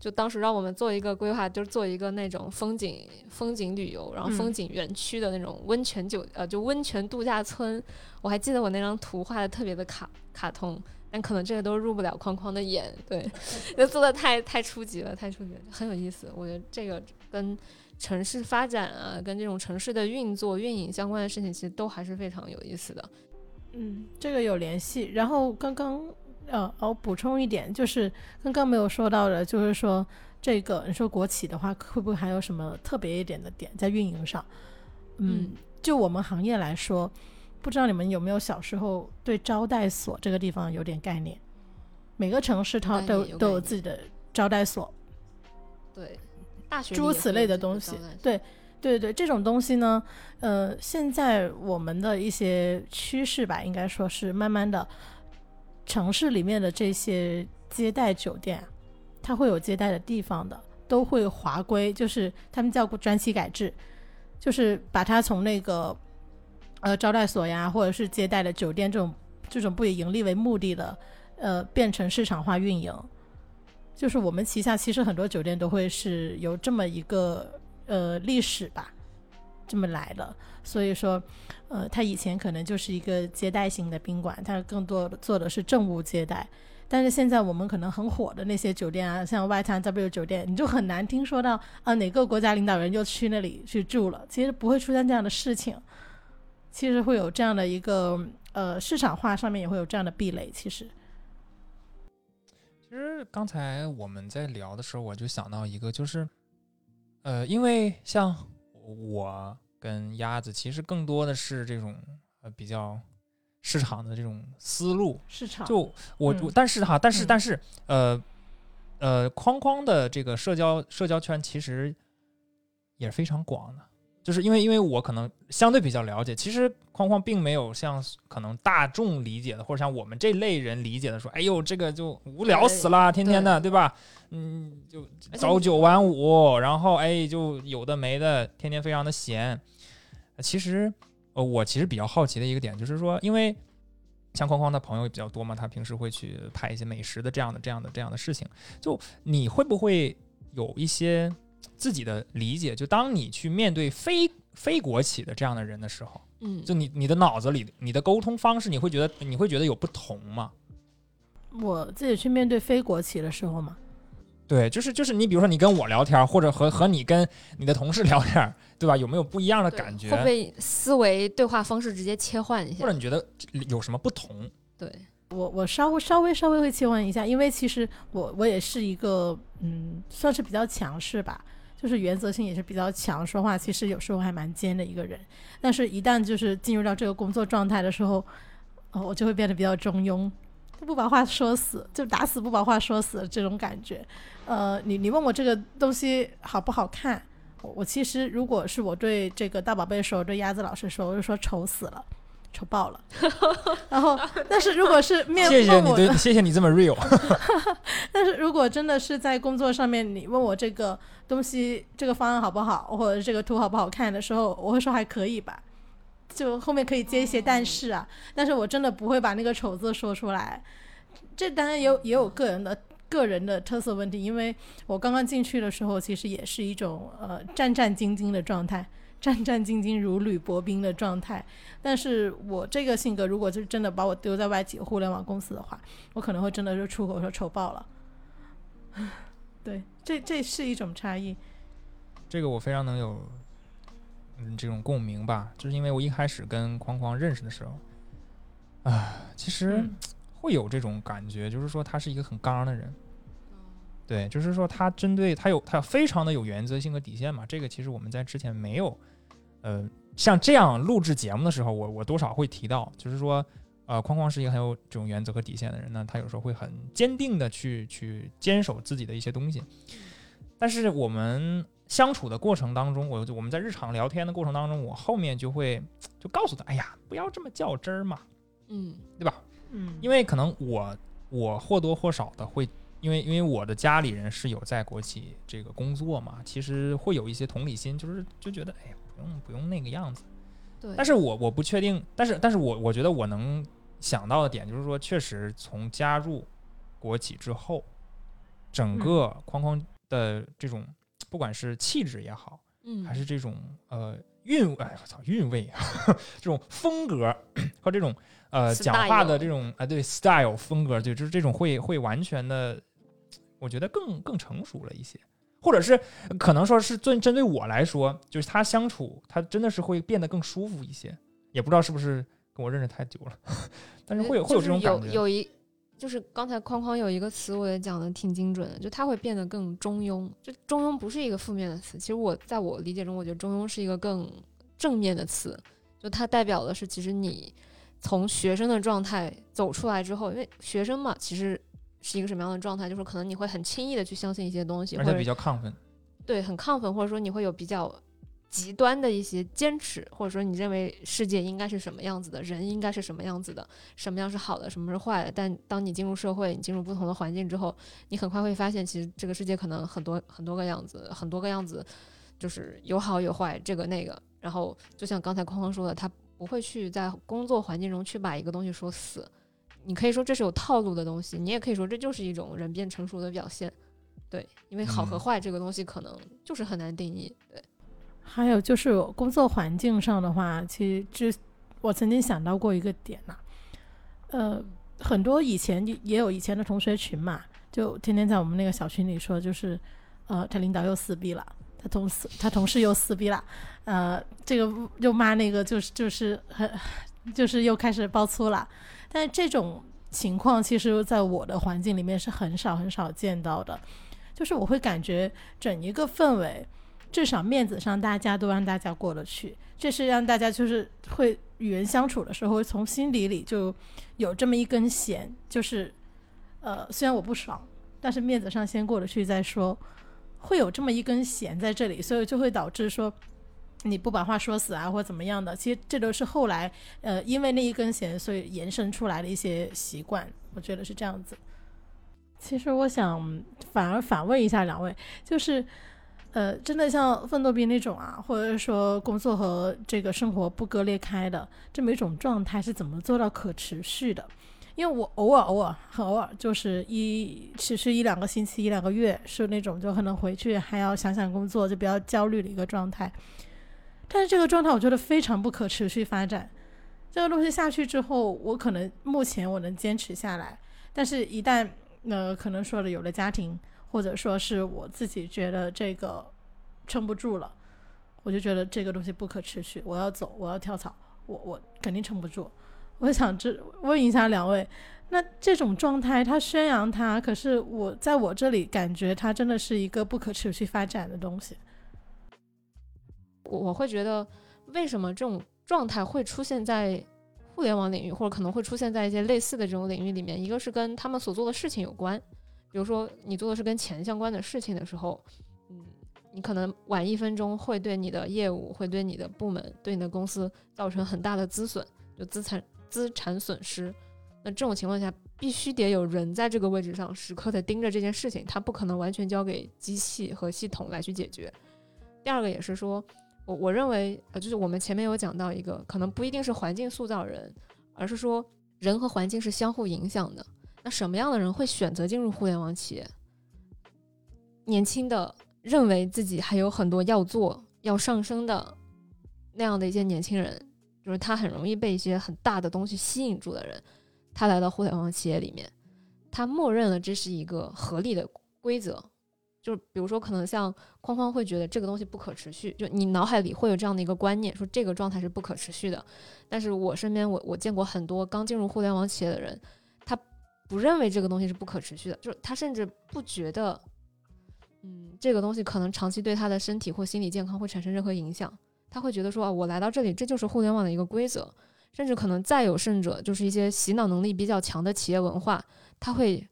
就当时让我们做一个规划，就是做一个那种风景风景旅游，然后风嗯景园区的那种温泉酒呃就温泉度假村。我还记得我那张图画的特别的卡卡通，但可能这个都入不了框框的眼，对，就做的太太初级了，太初级了，很有意思。我觉得这个跟城市发展啊，跟这种城市的运作运营相关的事情，其实都还是非常有意思的。嗯，这个有联系。然后刚刚呃，我补充一点，就是刚刚没有说到的，就是说这个你说国企的话，会不会还有什么特别一点的点在运营上？嗯，嗯就我们行业来说，不知道你们有没有小时候对招待所这个地方有点概念？每个城市它都都有自己的招待所，对，大学诸如此类的东西。对，对对，这种东西呢，呃，现在我们的一些趋势吧，应该说是慢慢的，城市里面的这些接待酒店，它会有接待的地方的，都会划归，就是他们叫专期改制，就是把它从那个呃招待所呀，或者是接待的酒店这种这种不以盈利为目的的，呃，变成市场化运营。就是我们旗下其实很多酒店都会是有这么一个呃历史吧，这么来的。所以说，呃，它以前可能就是一个接待型的宾馆，它更多的做的是政务接待。但是现在我们可能很火的那些酒店啊，像外滩 W 酒店，你就很难听说到啊哪个国家领导人又去那里去住了。其实不会出现这样的事情，其实会有这样的一个呃市场化上面也会有这样的壁垒。其实，其实刚才我们在聊的时候，我就想到一个，就是，呃，因为像我跟鸭子其实更多的是这种呃比较市场的这种思路。市场就我、但是哈，但是嗯但是呃呃，框框的这个社交社交圈其实也是非常广的。就是因为因为我可能相对比较了解，其实框框并没有像可能大众理解的，或者像我们这类人理解的说，哎呦这个就无聊死了，天天的，对吧？嗯，就早九晚五，然后哎就有的没的，天天非常的闲。其实呃，我其实比较好奇的一个点就是说，因为像框框的朋友也比较多嘛，他平时会去拍一些美食的这样的这样的这样的事情。就你会不会有一些自己的理解？就当你去面对非非国企的这样的人的时候，嗯，就你你的脑子里你的沟通方式，你会觉得你会觉得有不同吗？我自己去面对非国企的时候嘛，对，就是就是你比如说你跟我聊天，或者和和你跟你的同事聊天，对吧？有没有不一样的感觉？会不会思维对话方式直接切换一下或者？你觉得有什么不同？对，我我稍微稍微稍微会切换一下，因为其实我我也是一个嗯，算是比较强势吧，就是原则性也是比较强，说话其实有时候还蛮尖的一个人。但是，一旦就是进入到这个工作状态的时候，哦，我就会变得比较中庸，不把话说死，就打死不把话说死这种感觉。呃，你你问我这个东西好不好看，我我其实如果是我对这个大宝贝说，对鸭子老师说，我就说丑死了。丑爆了，然后，但是如果是面谢谢你对，谢谢你这么 real。但是如果真的是在工作上面，你问我这个东西、这个方案好不好，或者这个图好不好看的时候，我会说还可以吧。就后面可以接一些但是啊，但是我真的不会把那个丑字说出来。这当然也有也有个人的个人的特色问题，因为我刚刚进去的时候，其实也是一种呃战战兢兢的状态，战战兢兢如履薄冰的状态。但是我这个性格，如果就是真的把我丢在外企互联网公司的话，我可能会真的就出口说丑爆了。对，这这是一种差异。这个我非常能有嗯这种共鸣吧，就是因为我一开始跟框框认识的时候，啊，其实嗯会有这种感觉，就是说他是一个很刚的人。对，就是说他针对他有他非常的有原则性和底线嘛。这个其实我们在之前没有，呃，像这样录制节目的时候，我我多少会提到，就是说，呃，框框是一个很有这种原则和底线的人呢，他有时候会很坚定的去去坚守自己的一些东西。但是我们相处的过程当中，我我们在日常聊天的过程当中，我后面就会就告诉他，哎呀，不要这么较真儿嘛，嗯对吧？嗯，因为可能我我或多或少的会，因为因为我的家里人是有在国企这个工作嘛，其实会有一些同理心，就是就觉得哎呀，不用不用那个样子。对，但是我我不确定，但是但是我我觉得我能想到的点就是说，确实从加入国企之后，整个框框的这种不管是气质也好，嗯还是这种呃韵，哎我操韵味啊，这种风格和这种呃讲话的这种啊、对 style 风格，对，就是这种会会完全的，我觉得更更成熟了一些，或者是可能说是针针对我来说，就是他相处他真的是会变得更舒服一些，也不知道是不是跟我认识太久了，但是会有会有这种感觉，有有一，就是刚才框框有一个词，我也讲的挺精准的，就他会变得更中庸。就中庸不是一个负面的词，其实我在我理解中，我觉得中庸是一个更正面的词，就它代表的是其实你从学生的状态走出来之后，因为学生嘛，其实是一个什么样的状态，就是可能你会很轻易的去相信一些东西，而且比较亢奋。对，很亢奋，或者说你会有比较极端的一些坚持，或者说你认为世界应该是什么样子的，人应该是什么样子的，什么样是好的，什么是坏的。但当你进入社会，你进入不同的环境之后，你很快会发现，其实这个世界可能很多很多个样子，很多个样子，就是有好有坏，这个那个。然后就像刚才框框说的，他不会去在工作环境中去把一个东西说死。你可以说这是有套路的东西，你也可以说这就是一种人变成熟的表现。对，因为好和嗯坏这个东西可能就是很难定义。对，还有就是工作环境上的话，其实之我曾经想到过一个点呐、呃，很多以前也也有以前的同学群嘛，就天天在我们那个小群里说，就是呃，他领导又撕逼了，他同事他同事又撕逼了，呃，这个又骂那个，就是就是很就是又开始爆粗了。但这种情况，其实在我的环境里面是很少很少见到的，就是我会感觉整一个氛围。至少面子上大家都让大家过得去，这是让大家就是会与人相处的时候，从心底里就有这么一根弦，就是呃，虽然我不爽，但是面子上先过得去再说，会有这么一根弦在这里，所以就会导致说你不把话说死啊，或者怎么样的。其实这都是后来呃，因为那一根弦，所以延伸出来的一些习惯，我觉得是这样子。其实我想反而反问一下两位，就是呃，真的像奋斗兵那种啊，或者说工作和这个生活不割裂开的这么一种状态，是怎么做到可持续的？因为我偶尔偶尔很偶尔，就是一持续一两个星期、一两个月，是那种就可能回去还要想想工作，就比较焦虑的一个状态。但是这个状态我觉得非常不可持续发展。这个东西下去之后，我可能目前我能坚持下来，但是一旦呃可能说了有了家庭，或者说是我自己觉得这个撑不住了，我就觉得这个东西不可持续，我要走，我要跳槽，我我肯定撑不住。我想这问一下两位，那这种状态他宣扬他，可是我在我这里感觉它真的是一个不可持续发展的东西。我会觉得，为什么这种状态会出现在互联网领域，或者可能会出现在一些类似的这种领域里面？一个是跟他们所做的事情有关，比如说你做的是跟钱相关的事情的时候，嗯，你可能晚一分钟会对你的业务、会对你的部门、对你的公司造成很大的资损，就资产资产损失。那这种情况下，必须得有人在这个位置上时刻的盯着这件事情，他不可能完全交给机器和系统来去解决。第二个也是说。我我认为，呃，就是我们前面有讲到一个，可能不一定是环境塑造人，而是说人和环境是相互影响的。那什么样的人会选择进入互联网企业？年轻的，认为自己还有很多要做、要上升的那样的一些年轻人，就是他很容易被一些很大的东西吸引住的人，他来到互联网企业里面，他默认了这是一个合理的规则。就比如说，可能像框框会觉得这个东西不可持续，就你脑海里会有这样的一个观念，说这个状态是不可持续的。但是我身边我我见过很多刚进入互联网企业的人，他不认为这个东西是不可持续的，就是他甚至不觉得，嗯，这个东西可能长期对他的身体或心理健康会产生任何影响。他会觉得说啊，我来到这里，这就是互联网的一个规则。甚至可能再有甚者，就是一些洗脑能力比较强的企业文化，他会。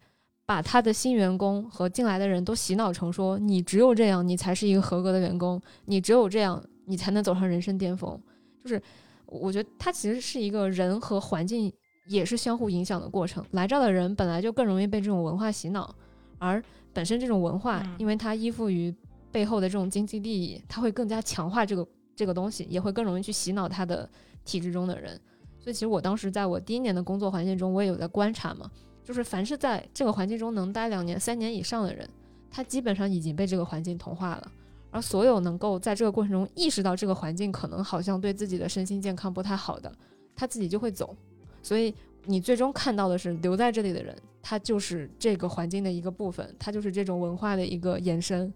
把他的新员工和进来的人都洗脑成说，你只有这样，你才是一个合格的员工，你只有这样，你才能走上人生巅峰。就是我觉得它其实是一个人和环境也是相互影响的过程。来这儿的人本来就更容易被这种文化洗脑，而本身这种文化，因为它依附于背后的这种经济利益，它会更加强化这个这个东西，也会更容易去洗脑他的体制中的人。所以其实我当时在我第一年的工作环境中，我也有在观察嘛。就是凡是在这个环境中能待两年、三年以上的人，他基本上已经被这个环境同化了。而所有能够在这个过程中意识到这个环境可能好像对自己的身心健康不太好的，他自己就会走。所以你最终看到的是留在这里的人，他就是这个环境的一个部分，他就是这种文化的一个延伸。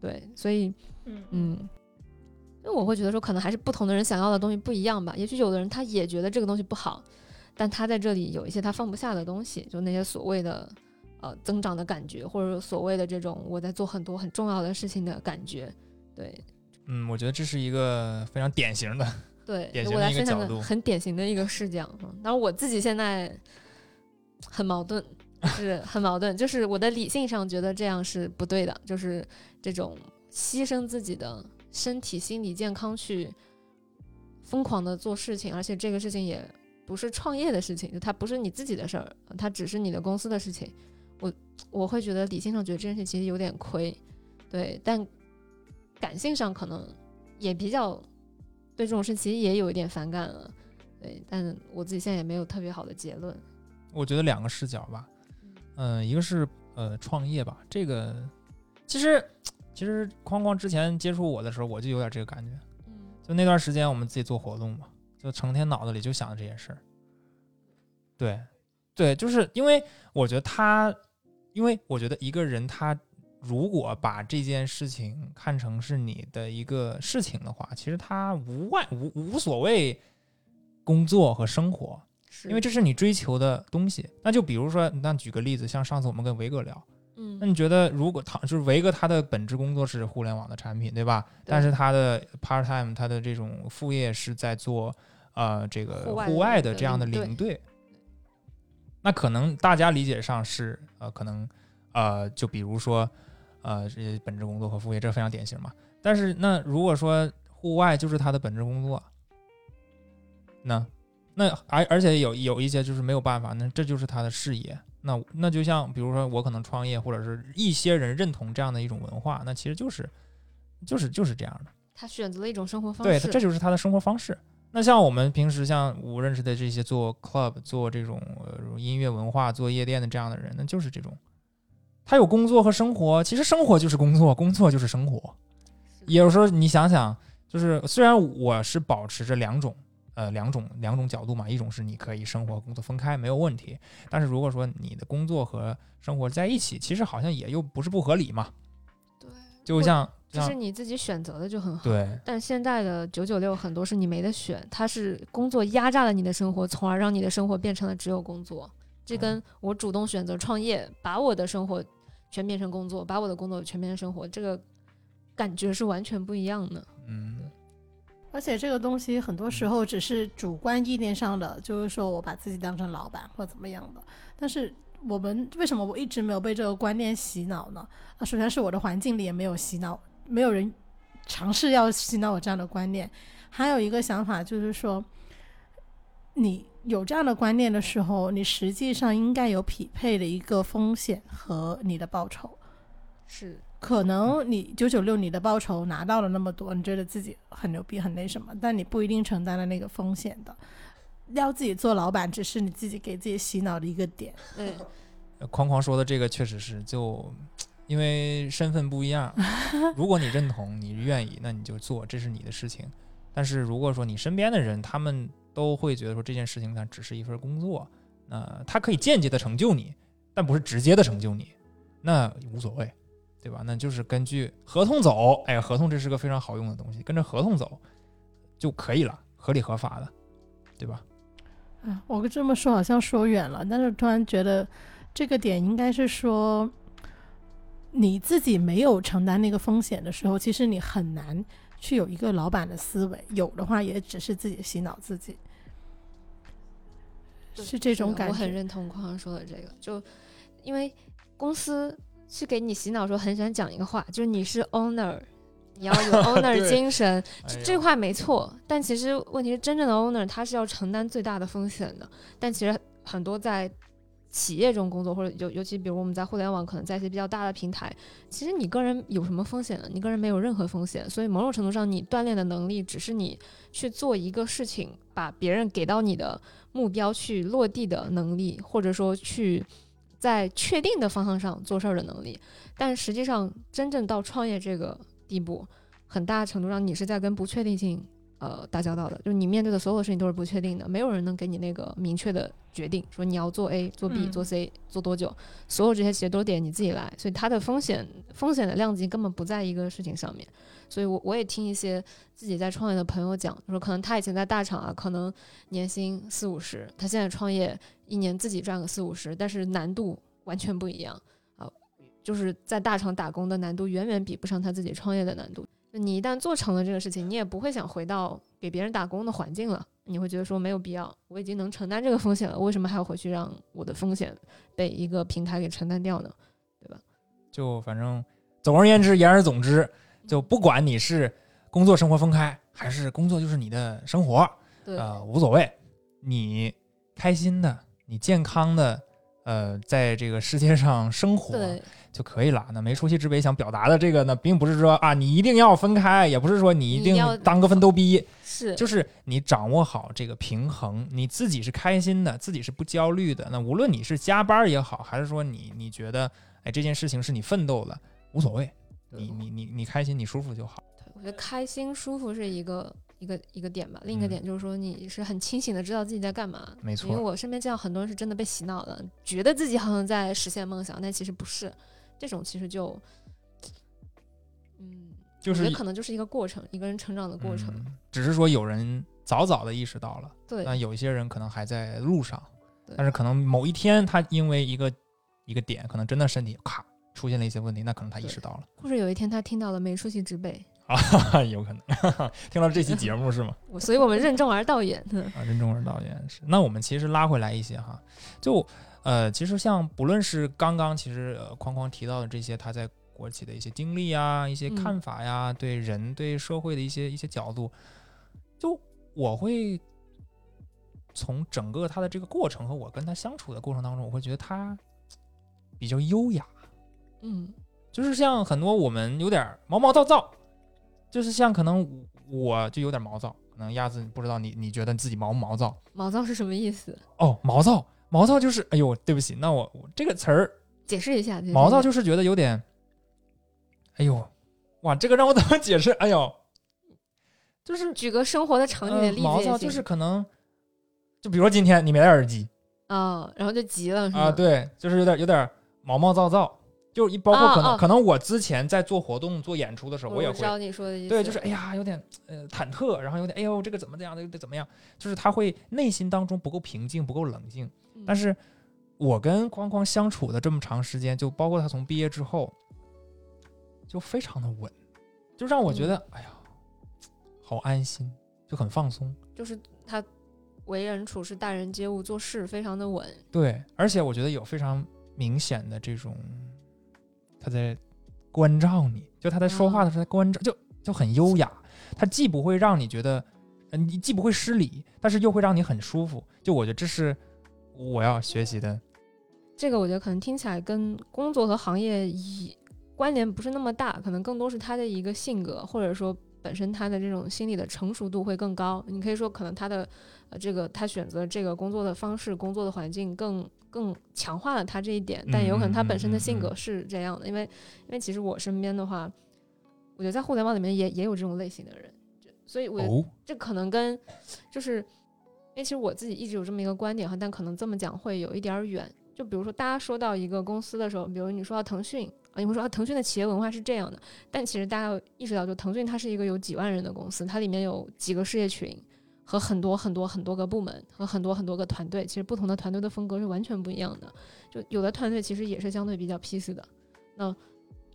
对，所以，嗯嗯，因为我会觉得说，可能还是不同的人想要的东西不一样吧。也许有的人他也觉得这个东西不好。但他在这里有一些他放不下的东西，就那些所谓的呃增长的感觉，或者所谓的这种我在做很多很重要的事情的感觉。对，嗯，我觉得这是一个非常典型的，对，典型的一个角度，很典型的一个视角。当然我自己现在很矛盾，是 很矛盾，就是我的理性上觉得这样是不对的，就是这种牺牲自己的身体、心理健康去疯狂的做事情，而且这个事情也。不是创业的事情，就它不是你自己的事儿，它只是你的公司的事情。我我会觉得理性上觉得这件事其实有点亏，对，但感性上可能也比较对这种事其实也有一点反感了，对，但我自己现在也没有特别好的结论。我觉得两个视角吧，嗯，一个是呃创业吧，这个其实其实框框之前接触我的时候，我就有点这个感觉，嗯，就那段时间我们自己做活动嘛。就成天脑子里就想着这件事儿，对，对，就是因为我觉得他，因为我觉得一个人他如果把这件事情看成是你的一个事情的话，其实他无外无无所谓工作和生活，因为这是你追求的东西。那就比如说，那举个例子，像上次我们跟维哥聊，嗯那你觉得，如果他就是维哥，他的本职工作是互联网的产品，对吧？但是他的 part time，他的这种副业是在做呃这个户外的的这样的领队。那可能大家理解上是呃，可能呃，就比如说呃，这些本职工作和副业，这非常典型嘛。但是那如果说户外就是他的本职工作，那那而而且有有一些就是没有办法，那这就是他的事业。那那就像比如说我可能创业，或者是一些人认同这样的一种文化，那其实就是就是就是这样的。他选择了一种生活方式对，这就是他的生活方式。那像我们平时像我认识的这些做 club、做这种呃音乐文化、做夜店的这样的人，那就是这种，他有工作和生活。其实生活就是工作，工作就是生活。有时候你想想，就是虽然我是保持着两种呃两种两种角度嘛，一种是你可以生活工作分开没有问题，但是如果说你的工作和生活在一起，其实好像也又不是不合理嘛。对，就像像就是你自己选择的就很好。对但现在的九九六很多是你没得选，它是工作压榨了你的生活，从而让你的生活变成了只有工作。这跟我主动选择创业，把我的生活全变成工作，把我的工作全变成生活，这个感觉是完全不一样的。嗯而且这个东西很多时候只是主观意念上的，就是说我把自己当成老板或怎么样的。但是我们为什么我一直没有被这个观念洗脑呢？啊，首先是我的环境里也没有洗脑，没有人尝试要洗脑我这样的观念。还有一个想法就是说，你有这样的观念的时候，你实际上应该有匹配的一个风险和你的报酬。是，可能你九九六你的报酬拿到了那么多，你觉得自己很牛逼很那什么，但你不一定承担了那个风险的。要自己做老板，只是你自己给自己洗脑的一个点。对，框框说的这个确实是，就因为身份不一样，如果你认同，你愿意，那你就做，这是你的事情。但是如果说你身边的人，他们都会觉得说这件事情它只是一份工作，那它可以间接的成就你，但不是直接的成就你，那无所谓，对吧？那就是根据合同走，哎，合同这是个非常好用的东西，跟着合同走就可以了，合理合法的，对吧？啊，我这么说好像说远了，但是突然觉得这个点应该是说，你自己没有承担那个风险的时候，其实你很难去有一个老板的思维，有的话也只是自己洗脑自己，是这种感觉我很。认同匡康说的这个，就因为公司去给你洗脑的时候，很喜欢讲一个话，就是你是 owner，你要有 owner 对精神，这这话没错。但其实问题是，真正的 owner 他是要承担最大的风险的。但其实很多在企业中工作，或者尤尤其比如我们在互联网，可能在一些比较大的平台，其实你个人有什么风险呢？你个人没有任何风险，所以某种程度上，你锻炼的能力只是你去做一个事情，把别人给到你的目标去落地的能力，或者说去在确定的方向上做事儿的能力。但实际上，真正到创业这个地步，很大程度上你是在跟不确定性呃打交道的，就是你面对的所有事情都是不确定的，没有人能给你那个明确的决定，说你要做 A 做 B 嗯做 C 做多久，所有这些其实都得你自己来，所以它的风险风险的量级根本不在一个事情上面。所以我我也听一些自己在创业的朋友讲，就说可能他以前在大厂啊，可能年薪四五十，他现在创业一年自己赚个四五十，但是难度完全不一样啊，就是在大厂打工的难度远远比不上他自己创业的难度。你一旦做成了这个事情，你也不会想回到给别人打工的环境了，你会觉得说没有必要，我已经能承担这个风险了，为什么还要回去让我的风险被一个平台给承担掉呢？对吧？就反正总而言之，言而总之，就不管你是工作生活分开，还是工作就是你的生活，对，呃，无所谓，你开心的，你健康的，呃，在这个世界上生活对，就可以了。那没出息之辈想表达的这个呢，并不是说啊，你一定要分开，也不是说你一定要当个奋斗逼，是，就是你掌握好这个平衡，你自己是开心的，自己是不焦虑的。那无论你是加班也好，还是说你你觉得哎这件事情是你奋斗的，无所谓，你你你你开心你舒服就好。对，我觉得开心舒服是一个一个一个点吧，另一个嗯点就是说你是很清醒的知道自己在干嘛。没错因为我身边见到很多人是真的被洗脑了，觉得自己好像在实现梦想，但其实不是。这种其实就，嗯，就是也可能就是一个过程，一个人成长的过程。嗯只是说有人早早的意识到了，对但有一些人可能还在路上，对但是可能某一天他因为一个一个点，可能真的身体咔出现了一些问题，那可能他意识到了或者有一天他听到了没出息之辈，啊，有可能 听到这期节目是吗？所以我们任重而道远。嗯啊，任重而道远是。那我们其实拉回来一些哈，就呃，其实像不论是刚刚其实呃框框提到的这些他在国企的一些经历啊、一些嗯看法呀、对人对社会的一些一些角度，就我会从整个他的这个过程和我跟他相处的过程当中，我会觉得他比较优雅，嗯就是像很多我们有点毛毛躁躁，就是像可能我就有点毛躁，可能鸭子不知道你你觉得自己毛不毛躁？毛躁是什么意思？哦，毛躁，毛躁就是，哎呦，对不起，那我我这个词儿，解释一下。毛躁就是觉得有点，哎呦，哇，这个让我怎么解释？哎呦，就是举个生活的场景的呃例子也毛躁就是可能，就比如说今天你没戴耳机啊，然后就急了是啊、吗？对，就是有点有点毛毛躁躁，就一包括可能、哦哦可能我之前在做活动做演出的时候，我也会知道你说的意思。对，就是哎呀，有点呃忐忑，然后有点哎呦，这个怎么这样，这个怎么样？就是他会内心当中不够平静，不够冷静。嗯但是我跟框框相处的这么长时间，就包括他从毕业之后，就非常的稳，就让我觉得、哎呀，好安心，就很放松。就是他为人处事、待人接物、做事非常的稳。对，而且我觉得有非常明显的这种他在关照你，就他在说话的时候在关照，就就很优雅。他既不会让你觉得，嗯，你既不会失礼，但是又会让你很舒服。就我觉得这是我要学习的。这个我觉得可能听起来跟工作和行业以关联不是那么大，可能更多是他的一个性格，或者说本身他的这种心理的成熟度会更高。你可以说可能他的呃这个他选择这个工作的方式、工作的环境更更强化了他这一点，但有可能他本身的性格是这样的，因为因为其实我身边的话，我觉得在互联网里面也也有这种类型的人，所以我觉得哦，这可能跟就是，因为其实我自己一直有这么一个观点哈，但可能这么讲会有一点儿远。就比如说，大家说到一个公司的时候，比如你说到腾讯啊，你会说啊，腾讯的企业文化是这样的，但其实大家要意识到，就腾讯它是一个有几万人的公司，它里面有几个事业群和很多很多很多个部门和很多很多个团队，其实不同的团队的风格是完全不一样的。就有的团队其实也是相对比较 peace 的，那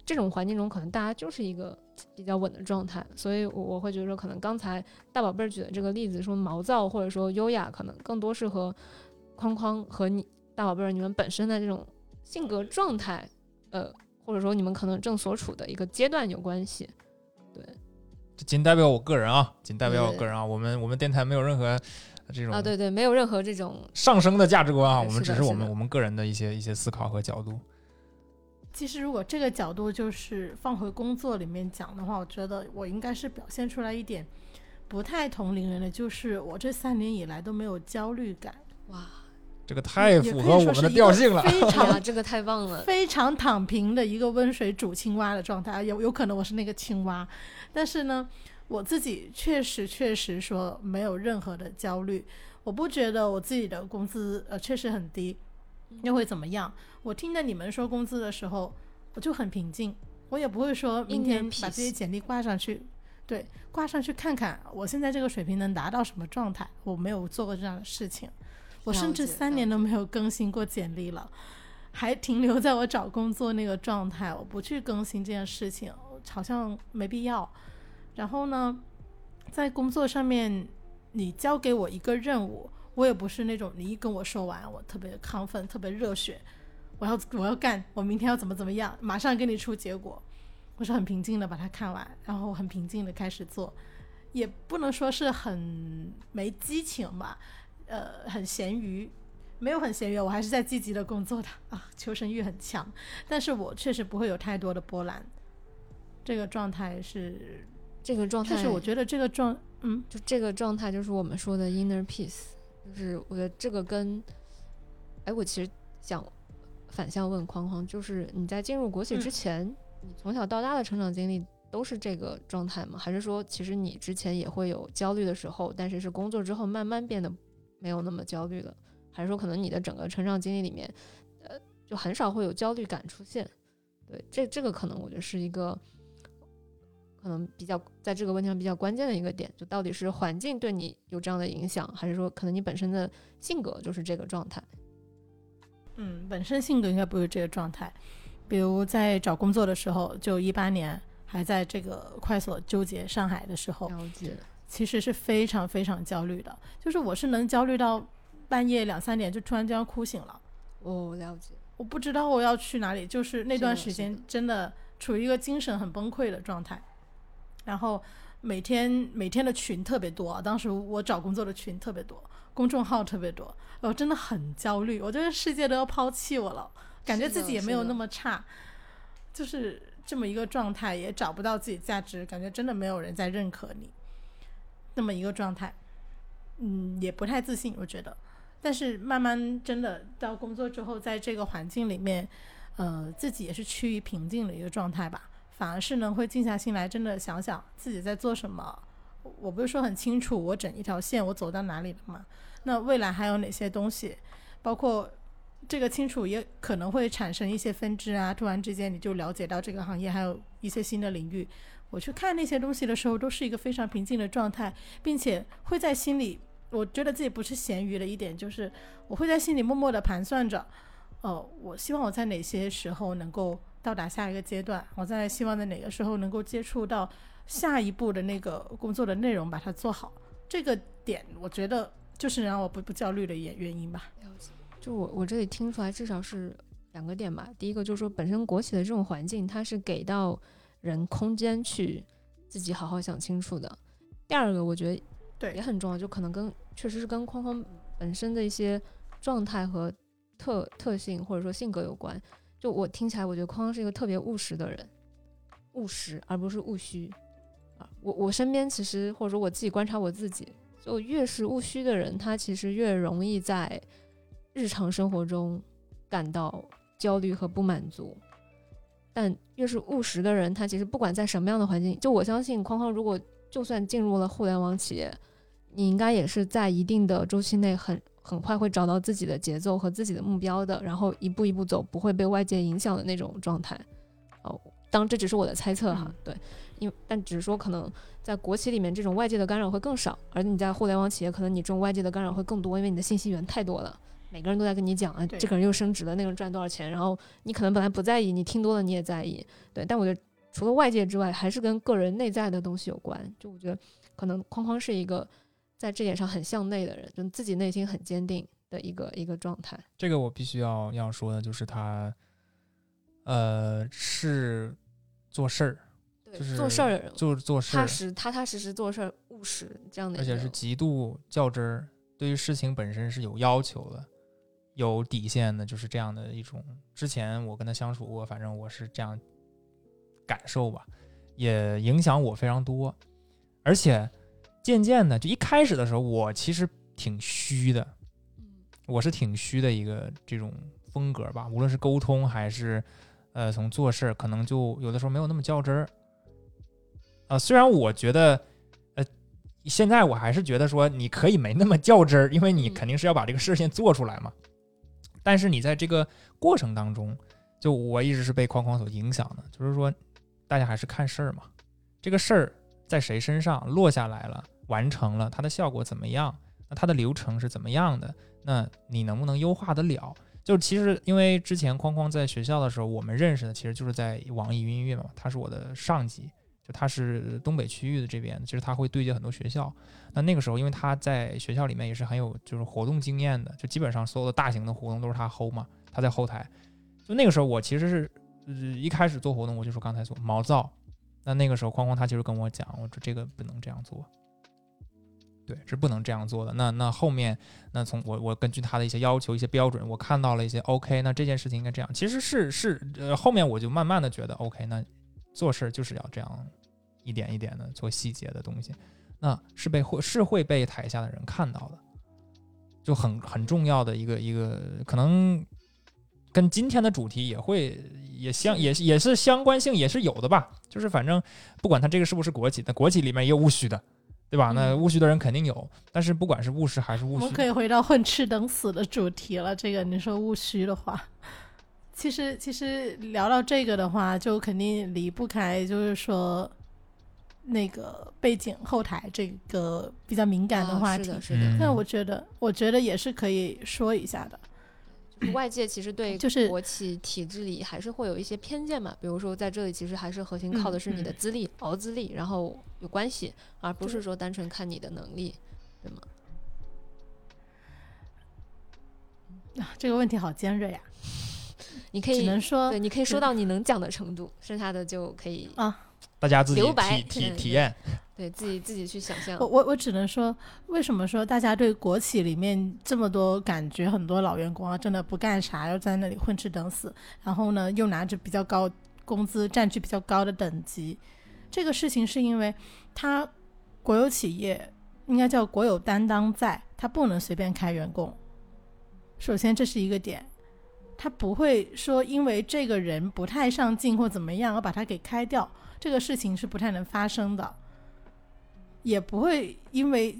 这种环境中，可能大家就是一个比较稳的状态，所以我我会觉得说，可能刚才大宝贝儿举的这个例子，说毛躁或者说优雅，可能更多是和框框和你大宝贝儿你们本身的这种性格状态，呃，或者说你们可能正所处的一个阶段有关系。对这仅代表我个人啊，仅代表我个人啊。我们我们电台没有任何这种啊，对对，没有任何这种上升的价值观啊，我们只是我们我们个人的一些一些思考和角度。其实如果这个角度就是放回工作里面讲的话，我觉得我应该是表现出来一点不太同龄人的，就是我这三年以来都没有焦虑感，哇，这个太也可以符合我们的调性了。非呀，常这个太棒了。非常躺平的一个温水煮青蛙的状态，有有可能我是那个青蛙，但是呢，我自己确实确实说没有任何的焦虑，我不觉得我自己的工资呃确实很低，又会怎么样？我听到你们说工资的时候，我就很平静，我也不会说明天把这些简历挂上去。对，挂上去看看我现在这个水平能达到什么状态。我没有做过这样的事情，我甚至三年都没有更新过简历了。还停留在我找工作那个状态，我不去更新这件事情，好像没必要。然后呢，在工作上面，你交给我一个任务，我也不是那种你一跟我说完，我特别亢奋、特别热血，我要我要干，我明天要怎么怎么样，马上给你出结果。我是很平静的把它看完，然后很平静的开始做，也不能说是很没激情吧，呃，很咸鱼，没有很咸鱼，我还是在积极的工作的。啊，求生欲很强，但是我确实不会有太多的波澜，这个状态是，这个状态，但是我觉得这个状，嗯，就这个状态就是我们说的 inner peace，就是我觉得这个跟，哎，我其实想反向问框框，就是你在进入国企嗯之前，你从小到大的成长经历都是这个状态吗？还是说其实你之前也会有焦虑的时候，但是是工作之后慢慢变得没有那么焦虑了？还是说可能你的整个成长经历里面，呃，就很少会有焦虑感出现？对，这这个可能我觉得是一个。可能比较在这个问题上比较关键的一个点，就到底是环境对你有这样的影响，还是说可能你本身的性格就是这个状态？嗯，本身性格应该不是这个状态，比如在找工作的时候，就一八年还在这个快所纠结上海的时候，了解，其实是非常非常焦虑的，就是我是能焦虑到半夜两三点就突然间要哭醒了，哦，了解，我不知道我要去哪里，就是那段时间真的处于一个精神很崩溃的状态，然后每天每天的群特别多啊，当时我找工作的群特别多，公众号特别多，我真的很焦虑，我觉得世界都要抛弃我了，感觉自己也没有那么差，就是这么一个状态，也找不到自己价值，感觉真的没有人在认可你，那么一个状态，嗯，也不太自信，我觉得。但是慢慢真的到工作之后，在这个环境里面，呃，自己也是趋于平静的一个状态吧。反而是呢，会静下心来，真的想想自己在做什么。我不是说很清楚，我整一条线我走到哪里了嘛？那未来还有哪些东西？包括这个清楚，也可能会产生一些分支啊。突然之间，你就了解到这个行业还有一些新的领域。我去看那些东西的时候，都是一个非常平静的状态，并且会在心里，我觉得自己不是咸鱼的一点，就是我会在心里默默的盘算着，呃，我希望我在哪些时候能够到达下一个阶段，我在希望在哪个时候能够接触到下一步的那个工作的内容，把它做好。这个点，我觉得就是让我不不焦虑的原原因吧。了解。就我我这里听出来，至少是两个点吧。第一个就是说，本身国企的这种环境，它是给到人空间去自己好好想清楚的。第二个，我觉得对也，很重要，就可能跟确实是跟框框本身的一些状态和特特性或者说性格有关。就我听起来，我觉得框框是一个特别务实的人，务实而不是务虚啊。我我身边其实或者说我自己观察我自己，就越是务虚的人，他其实越容易在日常生活中感到焦虑和不满足。但越是务实的人，他其实不管在什么样的环境，就我相信框框如果就算进入了互联网企业，你应该也是在一定的周期内很很快会找到自己的节奏和自己的目标的，然后一步一步走，不会被外界影响的那种状态。哦，当这只是我的猜测哈，嗯对，因为但只是说可能在国企里面这种外界的干扰会更少，而你在互联网企业可能你这种外界的干扰会更多，因为你的信息源太多了。每个人都在跟你讲啊，这个人又升职了，那个人赚多少钱，然后你可能本来不在意，你听多了你也在意，对。但我觉得除了外界之外，还是跟个人内在的东西有关。就我觉得可能框框是一个在这点上很向内的人，就自己内心很坚定的一个一个状态。这个我必须要要说的就是他，呃，是做事儿，就是做事儿的人，就是做事儿，踏实踏踏实实做事儿，务实这样的而且是极度较真儿，对于事情本身是有要求的，有底线的，就是这样的一种。之前我跟他相处过，反正我是这样感受吧，也影响我非常多。而且渐渐的，就一开始的时候，我其实挺虚的，嗯我是挺虚的一个这种风格吧，无论是沟通还是呃从做事，可能就有的时候没有那么较真儿。啊、虽然我觉得，呃，现在我还是觉得说你可以没那么较真儿，因为你嗯肯定是要把这个事先做出来嘛。但是你在这个过程当中，就我一直是被框框所影响的，就是说大家还是看事儿嘛，这个事儿在谁身上落下来了，完成了，它的效果怎么样？那它的流程是怎么样的？那你能不能优化得了？就其实因为之前框框在学校的时候，我们认识的其实就是在网易云音乐嘛，他是我的上级，就他是东北区域的这边，其实他会对接很多学校。那那个时候，因为他在学校里面也是很有就是活动经验的，就基本上所有的大型的活动都是他 hold 嘛，他在后台。就那个时候，我其实是呃一开始做活动，我就说刚才说毛躁。那那个时候，框框他就是跟我讲，我说这个不能这样做，对，是不能这样做的。那那后面，那从我我根据他的一些要求、一些标准，我看到了一些 OK，那这件事情应该这样。其实是是呃，后面我就慢慢的觉得 OK，那做事就是要这样一点一点的做细节的东西，那是被会是会被台下的人看到的，就很很重要的一个一个可能。跟今天的主题也会也相也也是相关性也是有的吧，就是反正不管他这个是不是国企，那国企里面也有务虚的，对吧？那嗯务虚的人肯定有，但是不管是务实还是务虚我们，可以回到混吃等死的主题了。这个你说务虚的话，其实其实聊到这个的话，就肯定离不开就是说那个背景后台这个比较敏感的啊话题。是的，是的，我觉得，我觉得也是可以说一下的。就是外界其实对就 是国企体制里还是会有一些偏见嘛，比如说在这里其实还是核心靠的是你的资历、熬资历，然后有关系，而不是说单纯看你的能力，对吗？啊这个问题好尖锐呀、你可以只能以说对，你可以说嗯到你能讲的程度，剩下的就可以大家自己留白体体体验。对自己自己去想象我。我我只能说，为什么说大家对国企里面这么多感觉很多老员工啊，真的不干啥，要在那里混吃等死，然后呢又拿着比较高工资，占据比较高的等级，这个事情是因为他国有企业应该叫国有担当在，他不能随便开员工。首先这是一个点，他不会说因为这个人不太上进或怎么样而把他给开掉，这个事情是不太能发生的。也不会因为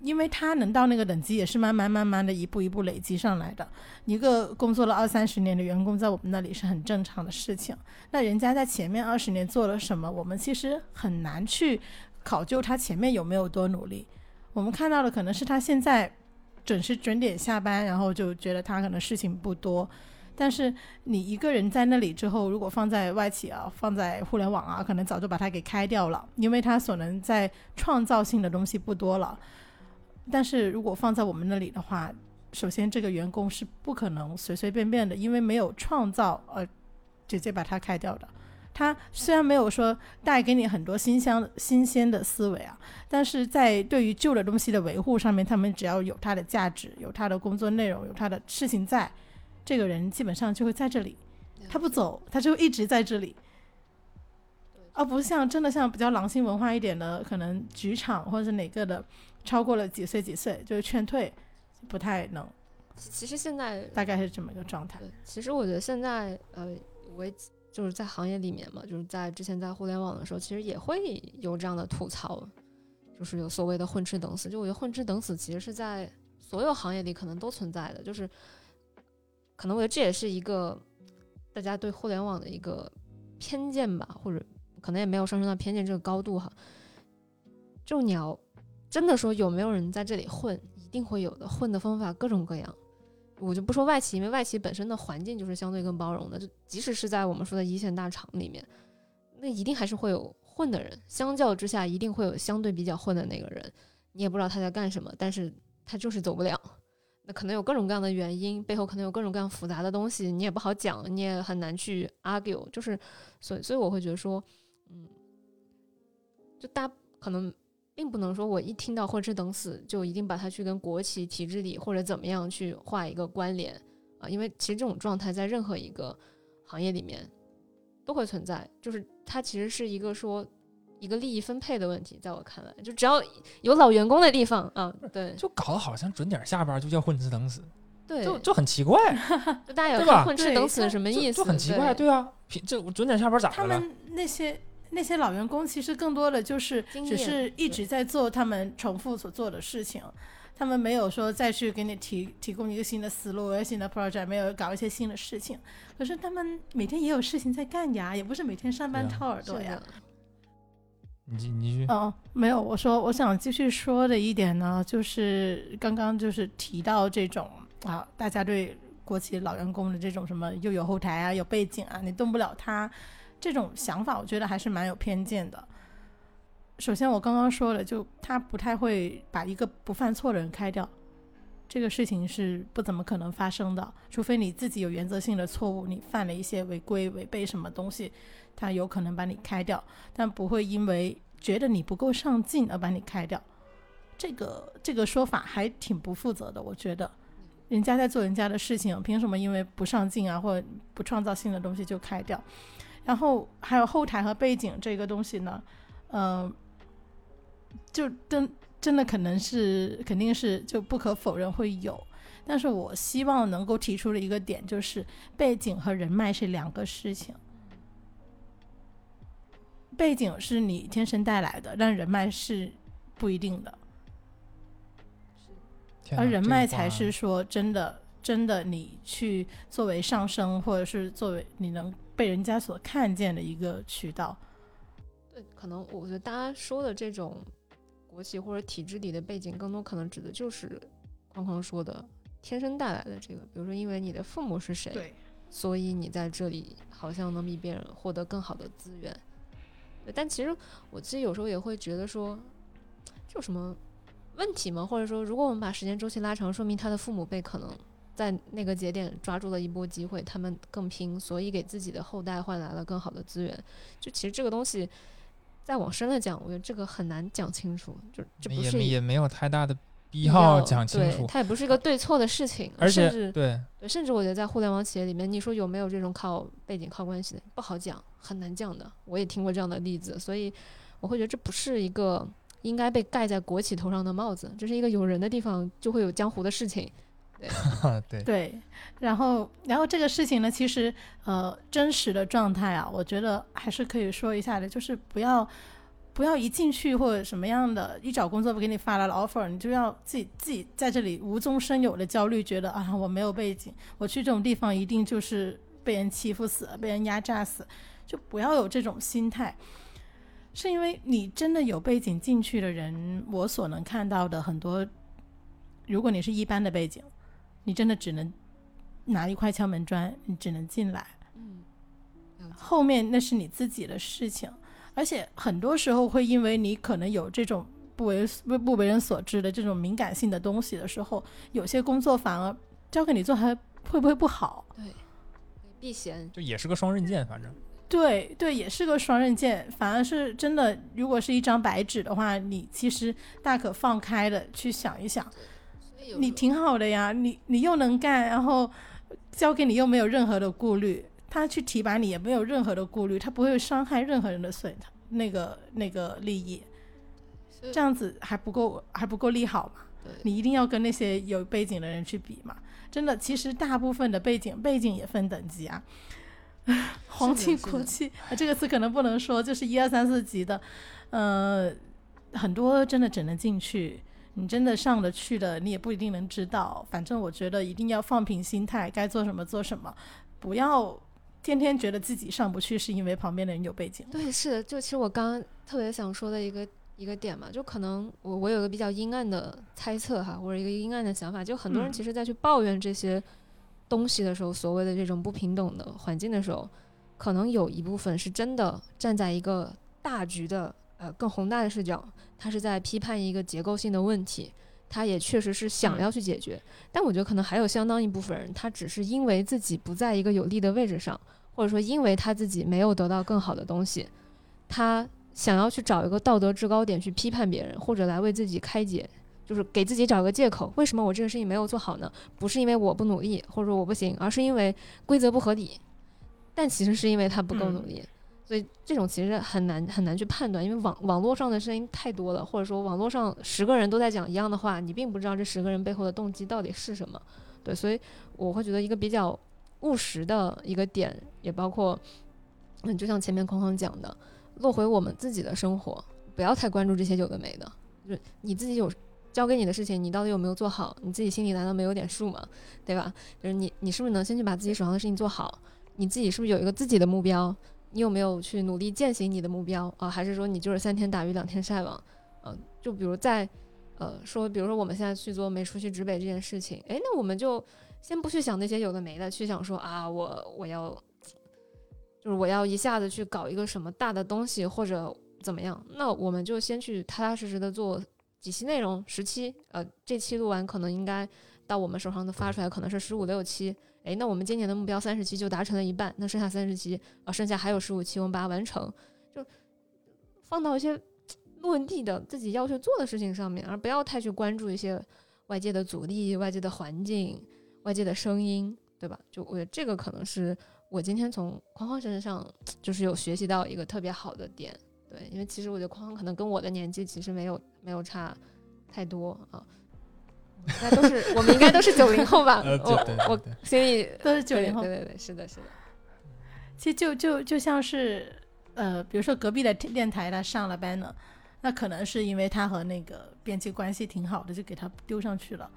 因为他能到那个等级，也是慢慢慢慢的一步一步累积上来的。一个工作了二三十年的员工，在我们那里是很正常的事情。那人家在前面二十年做了什么，我们其实很难去考究他前面有没有多努力。我们看到的可能是他现在准时准点下班，然后就觉得他可能事情不多。但是你一个人在那里之后，如果放在外企啊，放在互联网啊，可能早就把他给开掉了，因为他所能在创造性的东西不多了。但是如果放在我们那里的话，首先这个员工是不可能随随便便的，因为没有创造而直接把他开掉的。他虽然没有说带给你很多新香新鲜的思维啊，但是在对于旧的东西的维护上面，他们只要有它的价值，有他的工作内容，有他的事情在，这个人基本上就会在这里。他不走，他就一直在这里，而不像真的像比较狼性文化一点的，可能局场或者是哪个的，超过了几岁几岁就是劝退，不太能，其实现在大概是这么一个状态。其实我觉得现在呃，我也就是在行业里面嘛，就是在之前在互联网的时候，其实也会有这样的吐槽，就是有所谓的混吃等死。就我觉得混吃等死其实是在所有行业里可能都存在的，就是可能我觉得这也是一个大家对互联网的一个偏见吧，或者可能也没有上升到偏见这个高度哈。就你要真的说有没有人在这里混，一定会有的，混的方法各种各样。我就不说外企，因为外企本身的环境就是相对更包容的，就即使是在我们说的一线大厂里面，那一定还是会有混的人。相较之下，一定会有相对比较混的那个人，你也不知道他在干什么，但是他就是走不了。那可能有各种各样的原因，背后可能有各种各样复杂的东西，你也不好讲，你也很难去 argue。就是，所以，所以我会觉得说，嗯，就大家可能并不能说我一听到混吃等死就一定把它去跟国企体制里或者怎么样去画一个关联啊，因为其实这种状态在任何一个行业里面都会存在，就是它其实是一个说一个利益分配的问题，在我看来，就只要有老员工的地方啊，对就搞得好像准点下班就叫混吃等死，对，就就很奇怪，就大家有对吧看混吃等死是什么意思？就很奇怪，对啊，平这我准点下班咋的了？他们那些那些老员工，其实更多的就是只是一直在做他们重复所做的事情，他们没有说再去给你提提供一个新的思路、一个新的 project，没有搞一些新的事情。可是他们每天也有事情在干呀，也不是每天上班掏耳朵呀的。，你你继续，哦，没有，我说我想继续说的一点呢，就是刚刚就是提到这种啊，大家对国企老员工的这种什么又有后台啊，有背景啊，你动不了他这种想法，我觉得还是蛮有偏见的。首先，我刚刚说了，就他不太会把一个不犯错的人开掉，这个事情是不怎么可能发生的，除非你自己有原则性的错误，你犯了一些违规、违背什么东西，他有可能把你开掉。但不会因为觉得你不够上进而把你开掉。这个这个说法还挺不负责的，我觉得。人家在做人家的事情，凭什么因为不上进啊或者不创造新的东西就开掉？然后还有后台和背景这个东西呢，嗯、就跟真的可能是肯定是就不可否认会有，但是我希望能够提出的一个点就是背景和人脉是两个事情。背景是你天生带来的，但人脉是不一定的，而人脉才是说真的，真的你去作为上升，或者是作为你能被人家所看见的一个渠道。对，可能我觉得大家说的这种国企或者体制里的背景，更多可能指的就是框框说的天生带来的这个，比如说因为你的父母是谁，所以你在这里好像能比别人获得更好的资源。对，但其实我自己有时候也会觉得说，这有什么问题吗？或者说，如果我们把时间周期拉长，说明他的父母辈可能在那个节点抓住了一波机会，他们更拼，所以给自己的后代换来了更好的资源。就其实这个东西，再往深了讲，我觉得这个很难讲清楚。就这不也是也没有太大的必必要讲清对楚，它也不是一个对错的事情，而且甚至对对，甚至我觉得在互联网企业里面，你说有没有这种靠背景、靠关系的，不好讲，很难讲的。我也听过这样的例子，所以我会觉得这不是一个应该被盖在国企头上的帽子，这是一个有人的地方就会有江湖的事情。对。对，然后然后这个事情呢，其实呃真实的状态啊，我觉得还是可以说一下的，就是不要不要一进去或者什么样的，一找工作不给你发来了 offer，你就要自己自己在这里无中生有的焦虑，觉得啊我没有背景，我去这种地方一定就是被人欺负死，被人压榨死，就不要有这种心态。是因为你真的有背景进去的人，我所能看到的很多，如果你是一般的背景，你真的只能拿一块敲门砖，你只能进来，嗯，后面那是你自己的事情。而且很多时候会因为你可能有这种不为不不为人所知的这种敏感性的东西的时候，有些工作反而交给你做还会不会不好？对，避嫌。就也是个双刃剑，反正对对，也是个双刃剑。反而是真的，如果是一张白纸的话，你其实大可放开的去想一想，你挺好的呀，你你又能干，然后交给你又没有任何的顾虑，他去提拔你也没有任何的顾虑，他不会伤害任何人的损那个那个利益，这样子还不够还不够利好吗？你一定要跟那些有背景的人去比嘛。真的，其实大部分的背景背景也分等级啊。皇亲国戚啊，这个词可能不能说，就是一二三四级的，呃，很多真的只能进去，你真的上得去的，你也不一定能知道。反正我觉得一定要放平心态，该做什么做什么，不要天天觉得自己上不去是因为旁边的人有背景。对，是的，就其实我刚刚特别想说的一个一个点嘛，就可能我我有个比较阴暗的猜测哈，或者一个阴暗的想法，就很多人嗯其实在去抱怨这些东西的时候，所谓的这种不平等的环境的时候，可能有一部分是真的站在一个大局的呃更宏大的视角，他是在批判一个结构性的问题。他也确实是想嗯要去解决，但我觉得可能还有相当一部分人，他只是因为自己不在一个有利的位置上，或者说因为他自己没有得到更好的东西，他想要去找一个道德制高点去批判别人，或者来为自己开解，就是给自己找个借口。为什么我这个事情没有做好呢？不是因为我不努力，或者说我不行，而是因为规则不合理。但其实是因为他不够努力。所以这种其实很难很难去判断，因为网网络上的声音太多了，或者说网络上十个人都在讲一样的话，你并不知道这十个人背后的动机到底是什么。对，所以我会觉得一个比较务实的一个点，也包括，嗯，就像前面框框讲的，落回我们自己的生活，不要太关注这些有的没的，就是你自己有交给你的事情，你到底有没有做好，你自己心里难道没有点数吗？对吧？就是你你是不是能先去把自己手上的事情做好？你自己是不是有一个自己的目标？你有没有去努力践行你的目标啊？还是说你就是三天打鱼两天晒网？嗯、就比如在呃说，比如说我们现在去做没出去直北这件事情，诶，那我们就先不去想那些有的没的，去想说啊，我我要就是我要一下子去搞一个什么大的东西或者怎么样，那我们就先去踏踏实实的做几期内容，十期，呃，这期录完可能应该到我们手上的发出来可能是十五六期。诶，那我们今年的目标三十期就达成了一半，那剩下三十期啊，剩下还有十五期，我们把它完成，就放到一些落地的自己要去做的事情上面，而不要太去关注一些外界的阻力、外界的环境、外界的声音，对吧？就我觉得这个可能是我今天从框框身上就是有学习到一个特别好的点，对，因为其实我觉得框框可能跟我的年纪其实没有没有差太多啊。应该都是，我们应该都是九零后吧？呃，对我我对对对，心里都是九零后对，对对对，是的，是的，其实就就就像是呃，比如说隔壁的电台他上了班了，那可能是因为他和那个编辑关系挺好的，就给他丢上去了。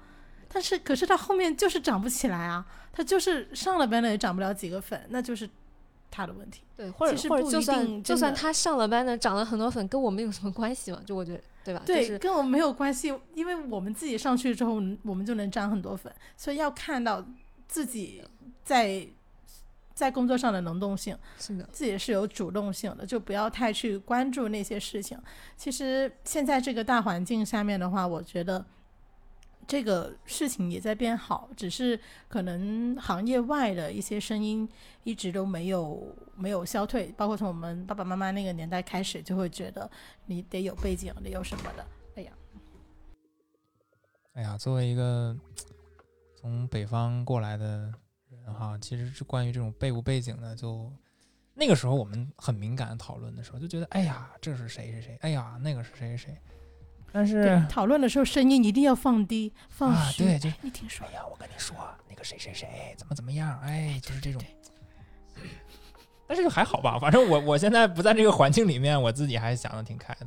但是可是他后面就是涨不起来啊，他就是上了班了也涨不了几个粉，那就是他的问题。对，或者或者就算就算他上了班呢，涨了很多粉，跟我们有什么关系嘛？就我觉得，对吧？对，就是跟我们没有关系，因为我们自己上去之后，我们就能涨很多粉，所以要看到自己在在工作上的能动性，是的，自己是有主动性的，就不要太去关注那些事情。其实现在这个大环境下面的话，我觉得这个事情也在变好，只是可能行业外的一些声音一直都没有没有消退，包括从我们爸爸妈妈那个年代开始，就会觉得你得有背景，得有什么的。哎呀，哎呀，作为一个从北方过来的人哈，其实是关于这种背不背景的，就那个时候我们很敏感讨论的时候，就觉得哎呀，这是谁谁谁，哎呀，那个是谁谁谁，但是对，讨论的时候声音一定要放低，放啊，虚。对，就你听说哎呀，我跟你说，那个谁谁谁怎么怎么样，哎，就是这种。但是就还好吧，反正我我现在不在这个环境里面，我自己还想的挺开的，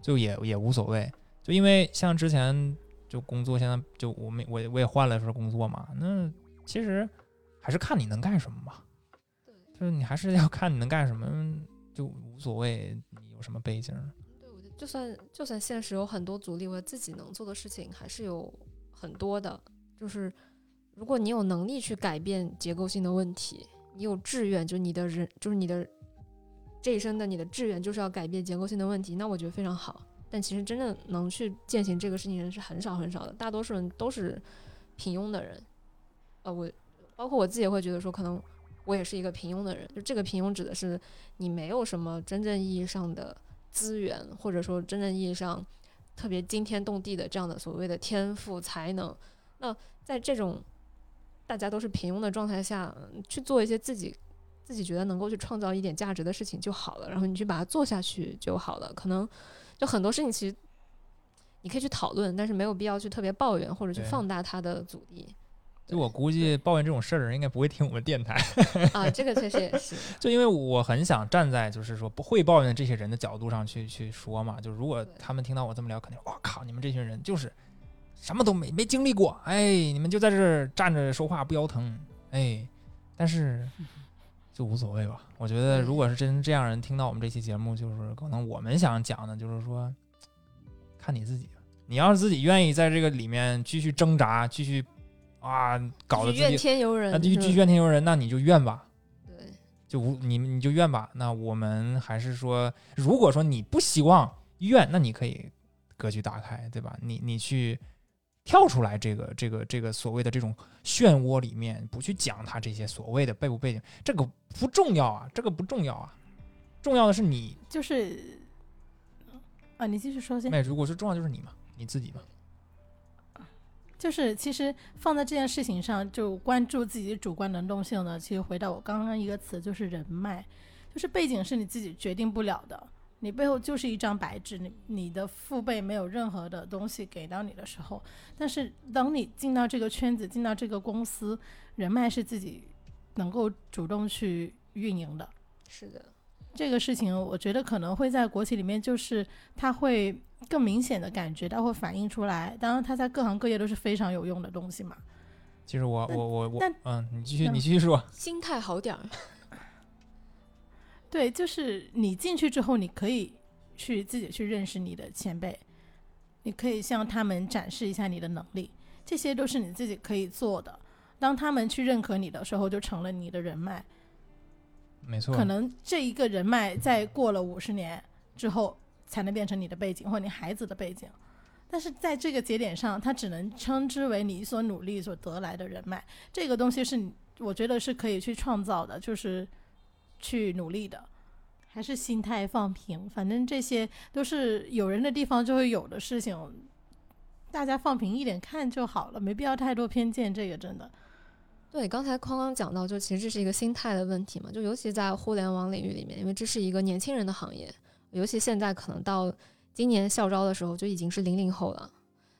就也也无所谓。就因为像之前就工作，现在就我们我我也换了份工作嘛，那其实还是看你能干什么嘛。对，就是你还是要看你能干什么，就无所谓你有什么背景。就算就算现实有很多阻力，我自己能做的事情还是有很多的。就是如果你有能力去改变结构性的问题，你有志愿，就你的人，就是你的这一生的你的志愿就是要改变结构性的问题，那我觉得非常好。但其实真正能去践行这个事情的人是很少很少的，大多数人都是平庸的人。呃，我包括我自己也会觉得说，可能我也是一个平庸的人。就这个平庸指的是你没有什么真正意义上的资源，或者说真正意义上特别惊天动地的这样的所谓的天赋才能。那在这种大家都是平庸的状态下，去做一些自己自己觉得能够去创造一点价值的事情就好了，然后你去把它做下去就好了。可能就很多事情其实你可以去讨论，但是没有必要去特别抱怨或者去放大它的阻力就我估计抱怨这种事儿的人应该不会听我们电台，啊。这个确实也是，就因为我很想站在就是说不会抱怨这些人的角度上去去说嘛。就如果他们听到我这么聊，肯定我靠，你们这群人就是什么都没没经历过，哎，你们就在这儿站着说话不腰疼，哎，但是 就无所谓吧。我觉得如果是真这样人听到我们这期节目，就是可能我们想讲的就是说，看你自己。你要是自己愿意在这个里面继续挣扎，继续啊搞得自己天尤人，那继续继续怨天尤人，那你就怨吧。对就无你你就怨吧。那我们还是说，如果说你不希望怨，那你可以格局打开，对吧？你你去跳出来这个这个这个所谓的这种漩涡里面，不去讲他这些所谓的背不背景，这个不重要啊，这个不重要啊。重要的是你，就是啊，你继续说先。那如果是重要就是你嘛，你自己嘛。就是其实放在这件事情上，就关注自己主观能动性呢。其实回到我刚刚一个词，就是人脉，就是背景是你自己决定不了的，你背后就是一张白纸，你你的父辈没有任何的东西给到你的时候，但是当你进到这个圈子，进到这个公司，人脉是自己能够主动去运营的。是的，这个事情，我觉得可能会在国企里面，就是它会更明显的感觉到，会反映出来。当然，它在各行各业都是非常有用的东西嘛。其实我我我我，嗯，你继续嗯你继续说。心态好点儿，对，就是你进去之后，你可以去自己去认识你的前辈，你可以向他们展示一下你的能力，这些都是你自己可以做的。当他们去认可你的时候，就成了你的人脉。没错，可能这一个人脉在过了五十年之后，才能变成你的背景或你孩子的背景。但是在这个节点上，它只能称之为你所努力所得来的人脉。这个东西是，我觉得是可以去创造的，就是去努力的，还是心态放平。反正这些都是有人的地方就会有的事情，大家放平一点看就好了，没必要太多偏见。这个真的，对，刚才框框讲到，就其实这是一个心态的问题嘛，就尤其在互联网领域里面，因为这是一个年轻人的行业，尤其现在可能到今年校招的时候就已经是零零后了，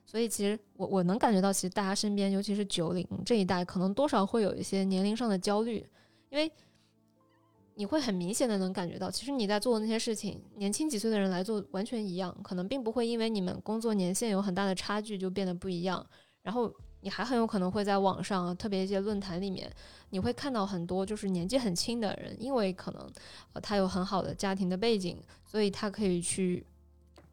所以其实我我能感觉到，其实大家身边，尤其是九零这一代，可能多少会有一些年龄上的焦虑，因为你会很明显的能感觉到，其实你在做的那些事情，年轻几岁的人来做完全一样，可能并不会因为你们工作年限有很大的差距就变得不一样，然后你还很有可能会在网上，特别一些论坛里面，你会看到很多就是年纪很轻的人，因为可能呃他有很好的家庭的背景，所以他可以去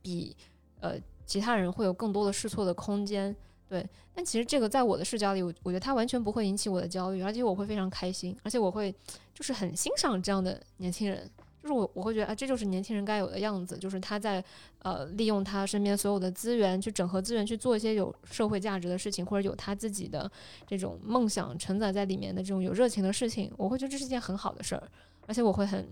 比呃其他人会有更多的试错的空间。对，但其实这个在我的视角里，我我觉得他完全不会引起我的焦虑，而且我会非常开心，而且我会就是很欣赏这样的年轻人。就是我我会觉得啊，这就是年轻人该有的样子，就是他在呃利用他身边所有的资源去整合资源去做一些有社会价值的事情，或者有他自己的这种梦想承载在里面的这种有热情的事情，我会觉得这是一件很好的事儿，而且我会很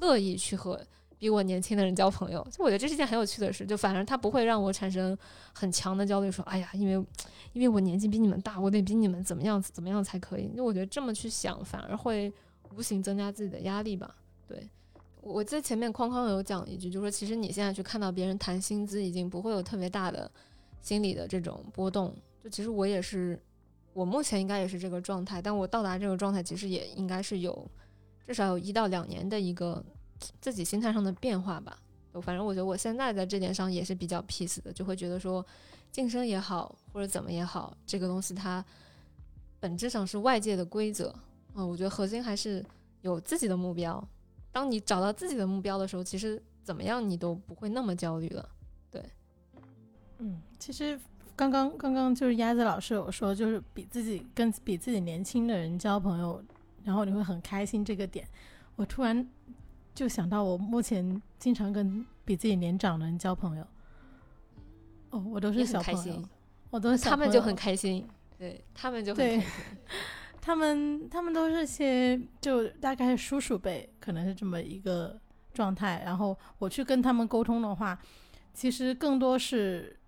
乐意去和比我年轻的人交朋友，就我觉得这是一件很有趣的事，就反正他不会让我产生很强的焦虑，说哎呀，因为因为我年纪比你们大，我得比你们怎么样怎么样才可以，因为我觉得这么去想反而会无形增加自己的压力吧，对。我在前面框框有讲一句，就说其实你现在去看到别人谈薪资，已经不会有特别大的心理的这种波动。就其实我也是，我目前应该也是这个状态，但我到达这个状态，其实也应该是有至少有一到两年的一个自己心态上的变化吧。反正我觉得我现在在这点上也是比较 peace 的，就会觉得说晋升也好或者怎么也好，这个东西它本质上是外界的规则。嗯，我觉得核心还是有自己的目标。当你找到自己的目标的时候，其实怎么样你都不会那么焦虑了。对，嗯，其实刚刚刚刚就是鸭子老师有说，就是比自己跟比自己年轻的人交朋友，然后你会很开心这个点。我突然就想到，我目前经常跟比自己年长的人交朋友。哦，我都是小朋友，我都是他们就很开心，对他们就很开心。他们他们都是些就大概叔叔辈，可能是这么一个状态。然后我去跟他们沟通的话，其实更多是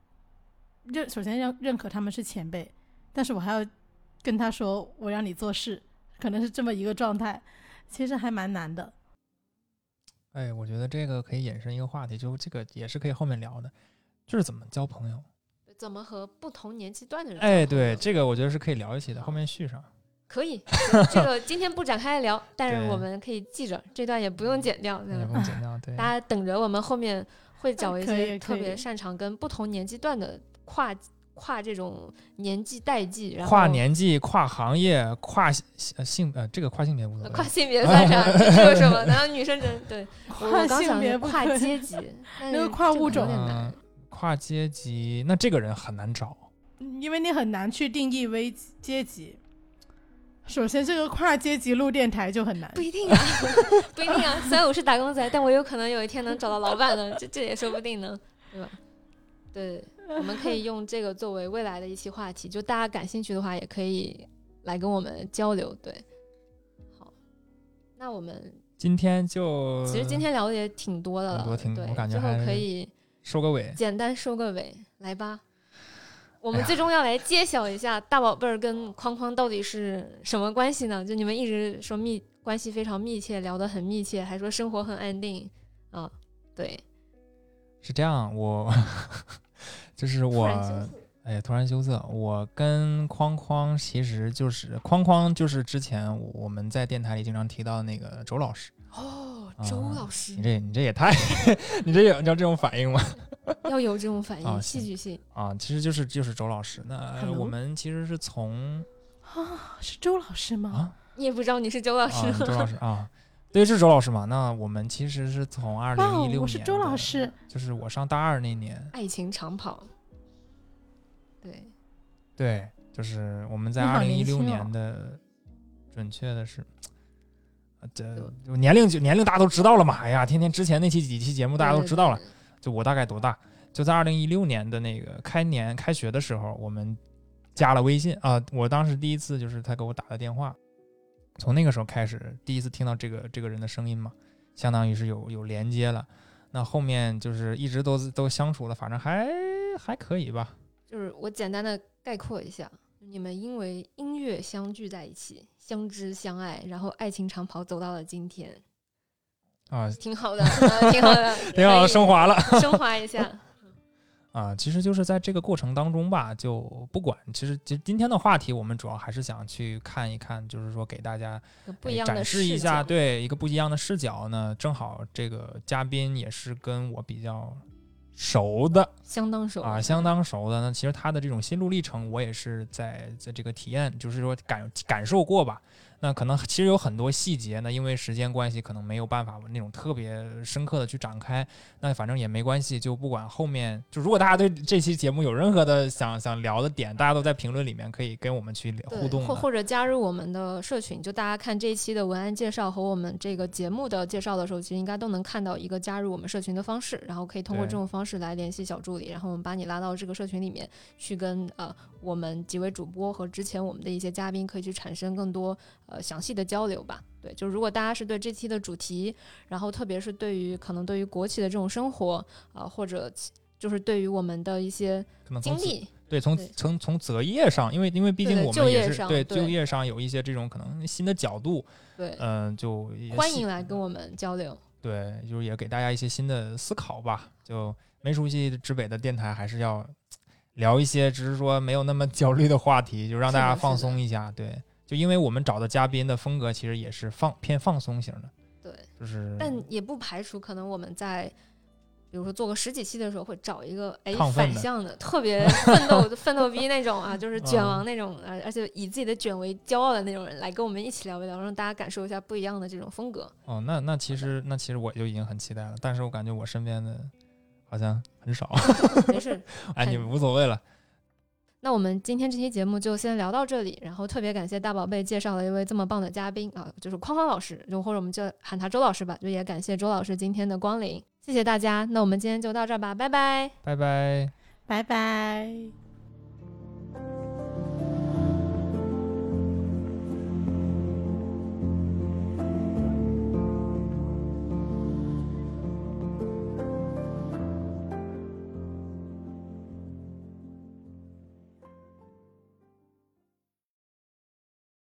认首先要认可他们是前辈，但是我还要跟他说我让你做事，可能是这么一个状态，其实还蛮难的。哎，我觉得这个可以衍生一个话题，就这个也是可以后面聊的，就是怎么交朋友，怎么和不同年纪段的人。哎，对，这个我觉得是可以聊一起的，后面续上。可以，这个今天不展开聊，但是我们可以记着这段也不用剪掉，也不用剪掉，对。大家等着，我们后面会找一些特别擅长跟不同年纪段的跨跨这种年纪代际，然后跨年纪、跨行业、跨性呃，这个跨性别无所谓。跨性别算啥？这是什么？然后女生真对跨性别跨阶级，那个跨物种跨阶级，那这个人很难找，因为你很难去定义为阶级。首先，这个跨阶级录电台就很难。不一定啊，不一定啊。虽然我是打工仔，但我有可能有一天能找到老板呢，这这也说不定呢，对吧？对，我们可以用这个作为未来的一期话题，就大家感兴趣的话，也可以来跟我们交流。对，好，那我们今天就其实今天聊的也挺多的了，多挺多，我感觉最后可以收个尾，简单收个尾，来吧。我们最终要来揭晓一下大宝贝儿跟框框到底是什么关系呢？就你们一直说密关系非常密切，聊得很密切，还说生活很安定啊。对，是这样，我 就是我，哎呀，突然羞涩。我跟框框其实就是框框，就是之前我们在电台里经常提到的那个周老师。哦，周老师，你这你这也太，你这有叫这种反应吗？要有这种反应，戏剧性啊，其实就是就是周老师。那我们其实是从啊，是周老师吗？啊，你也不知道你是周老师，周老师啊，对，是周老师嘛。那我们其实是从二零一六年，我是周老师，就是我上大二那年，爱情长跑，对，对，就是我们在二零一六年的，准确的是，这年龄就年龄大家都知道了嘛。哎呀，天天之前那期几期节目大家都知道了。我大概多大？就在二零一六年的那个开年开学的时候，我们加了微信啊。我当时第一次就是他给我打的电话，从那个时候开始第一次听到这个这个人的声音嘛，相当于是有有连接了。那后面就是一直都都相处的，反正还还可以吧。就是我简单的概括一下，你们因为音乐相聚在一起，相知相爱，然后爱情长跑走到了今天。啊，挺好的，挺好的，挺好的，升华了，升华一下。啊，其实就是在这个过程当中吧，就不管，其实其实今天的话题，我们主要还是想去看一看，就是说给大家不一样的展示一下，对一个不一样的视角呢。正好这个嘉宾也是跟我比较熟的相当熟啊，相当熟的。那其实他的这种心路历程，我也是在在这个体验，就是说感感受过吧。那可能其实有很多细节呢，因为时间关系，可能没有办法那种特别深刻的去展开。那反正也没关系，就不管后面，就如果大家对这期节目有任何的想想聊的点，大家都在评论里面可以跟我们去互动，或或者加入我们的社群。就大家看这一期的文案介绍和我们这个节目的介绍的时候，其实应该都能看到一个加入我们社群的方式，然后可以通过这种方式来联系小助理，然后我们把你拉到这个社群里面去跟呃我们几位主播和之前我们的一些嘉宾可以去产生更多呃详细的交流吧。对，就如果大家是对这期的主题，然后特别是对于可能对于国企的这种生活啊，或者就是对于我们的一些经历，对，从从从择业上，因为因为毕竟我们也是对就业上有一些这种可能新的角度，对，嗯，就欢迎来跟我们交流。对，就是也给大家一些新的思考吧。就没熟悉指北的电台，还是要聊一些，只是说没有那么焦虑的话题，就让大家放松一下。对。就因为我们找的嘉宾的风格其实也是放偏放松型的，对，就是，但也不排除可能我们在，比如说做个十几期的时候会找一个哎反向的特别奋斗奋斗逼那种啊，就是卷王那种，而而且以自己的卷为骄傲的那种人来跟我们一起聊一聊，让大家感受一下不一样的这种风格。哦，那那其实那其实我就已经很期待了，但是我感觉我身边的好像很少，没事，哎，你们无所谓了。那我们今天这期节目就先聊到这里，然后特别感谢大宝贝介绍了一位这么棒的嘉宾啊，就是框框老师，就或者我们就喊他周老师吧，就也感谢周老师今天的光临，谢谢大家，那我们今天就到这儿吧，拜拜，拜拜，拜拜。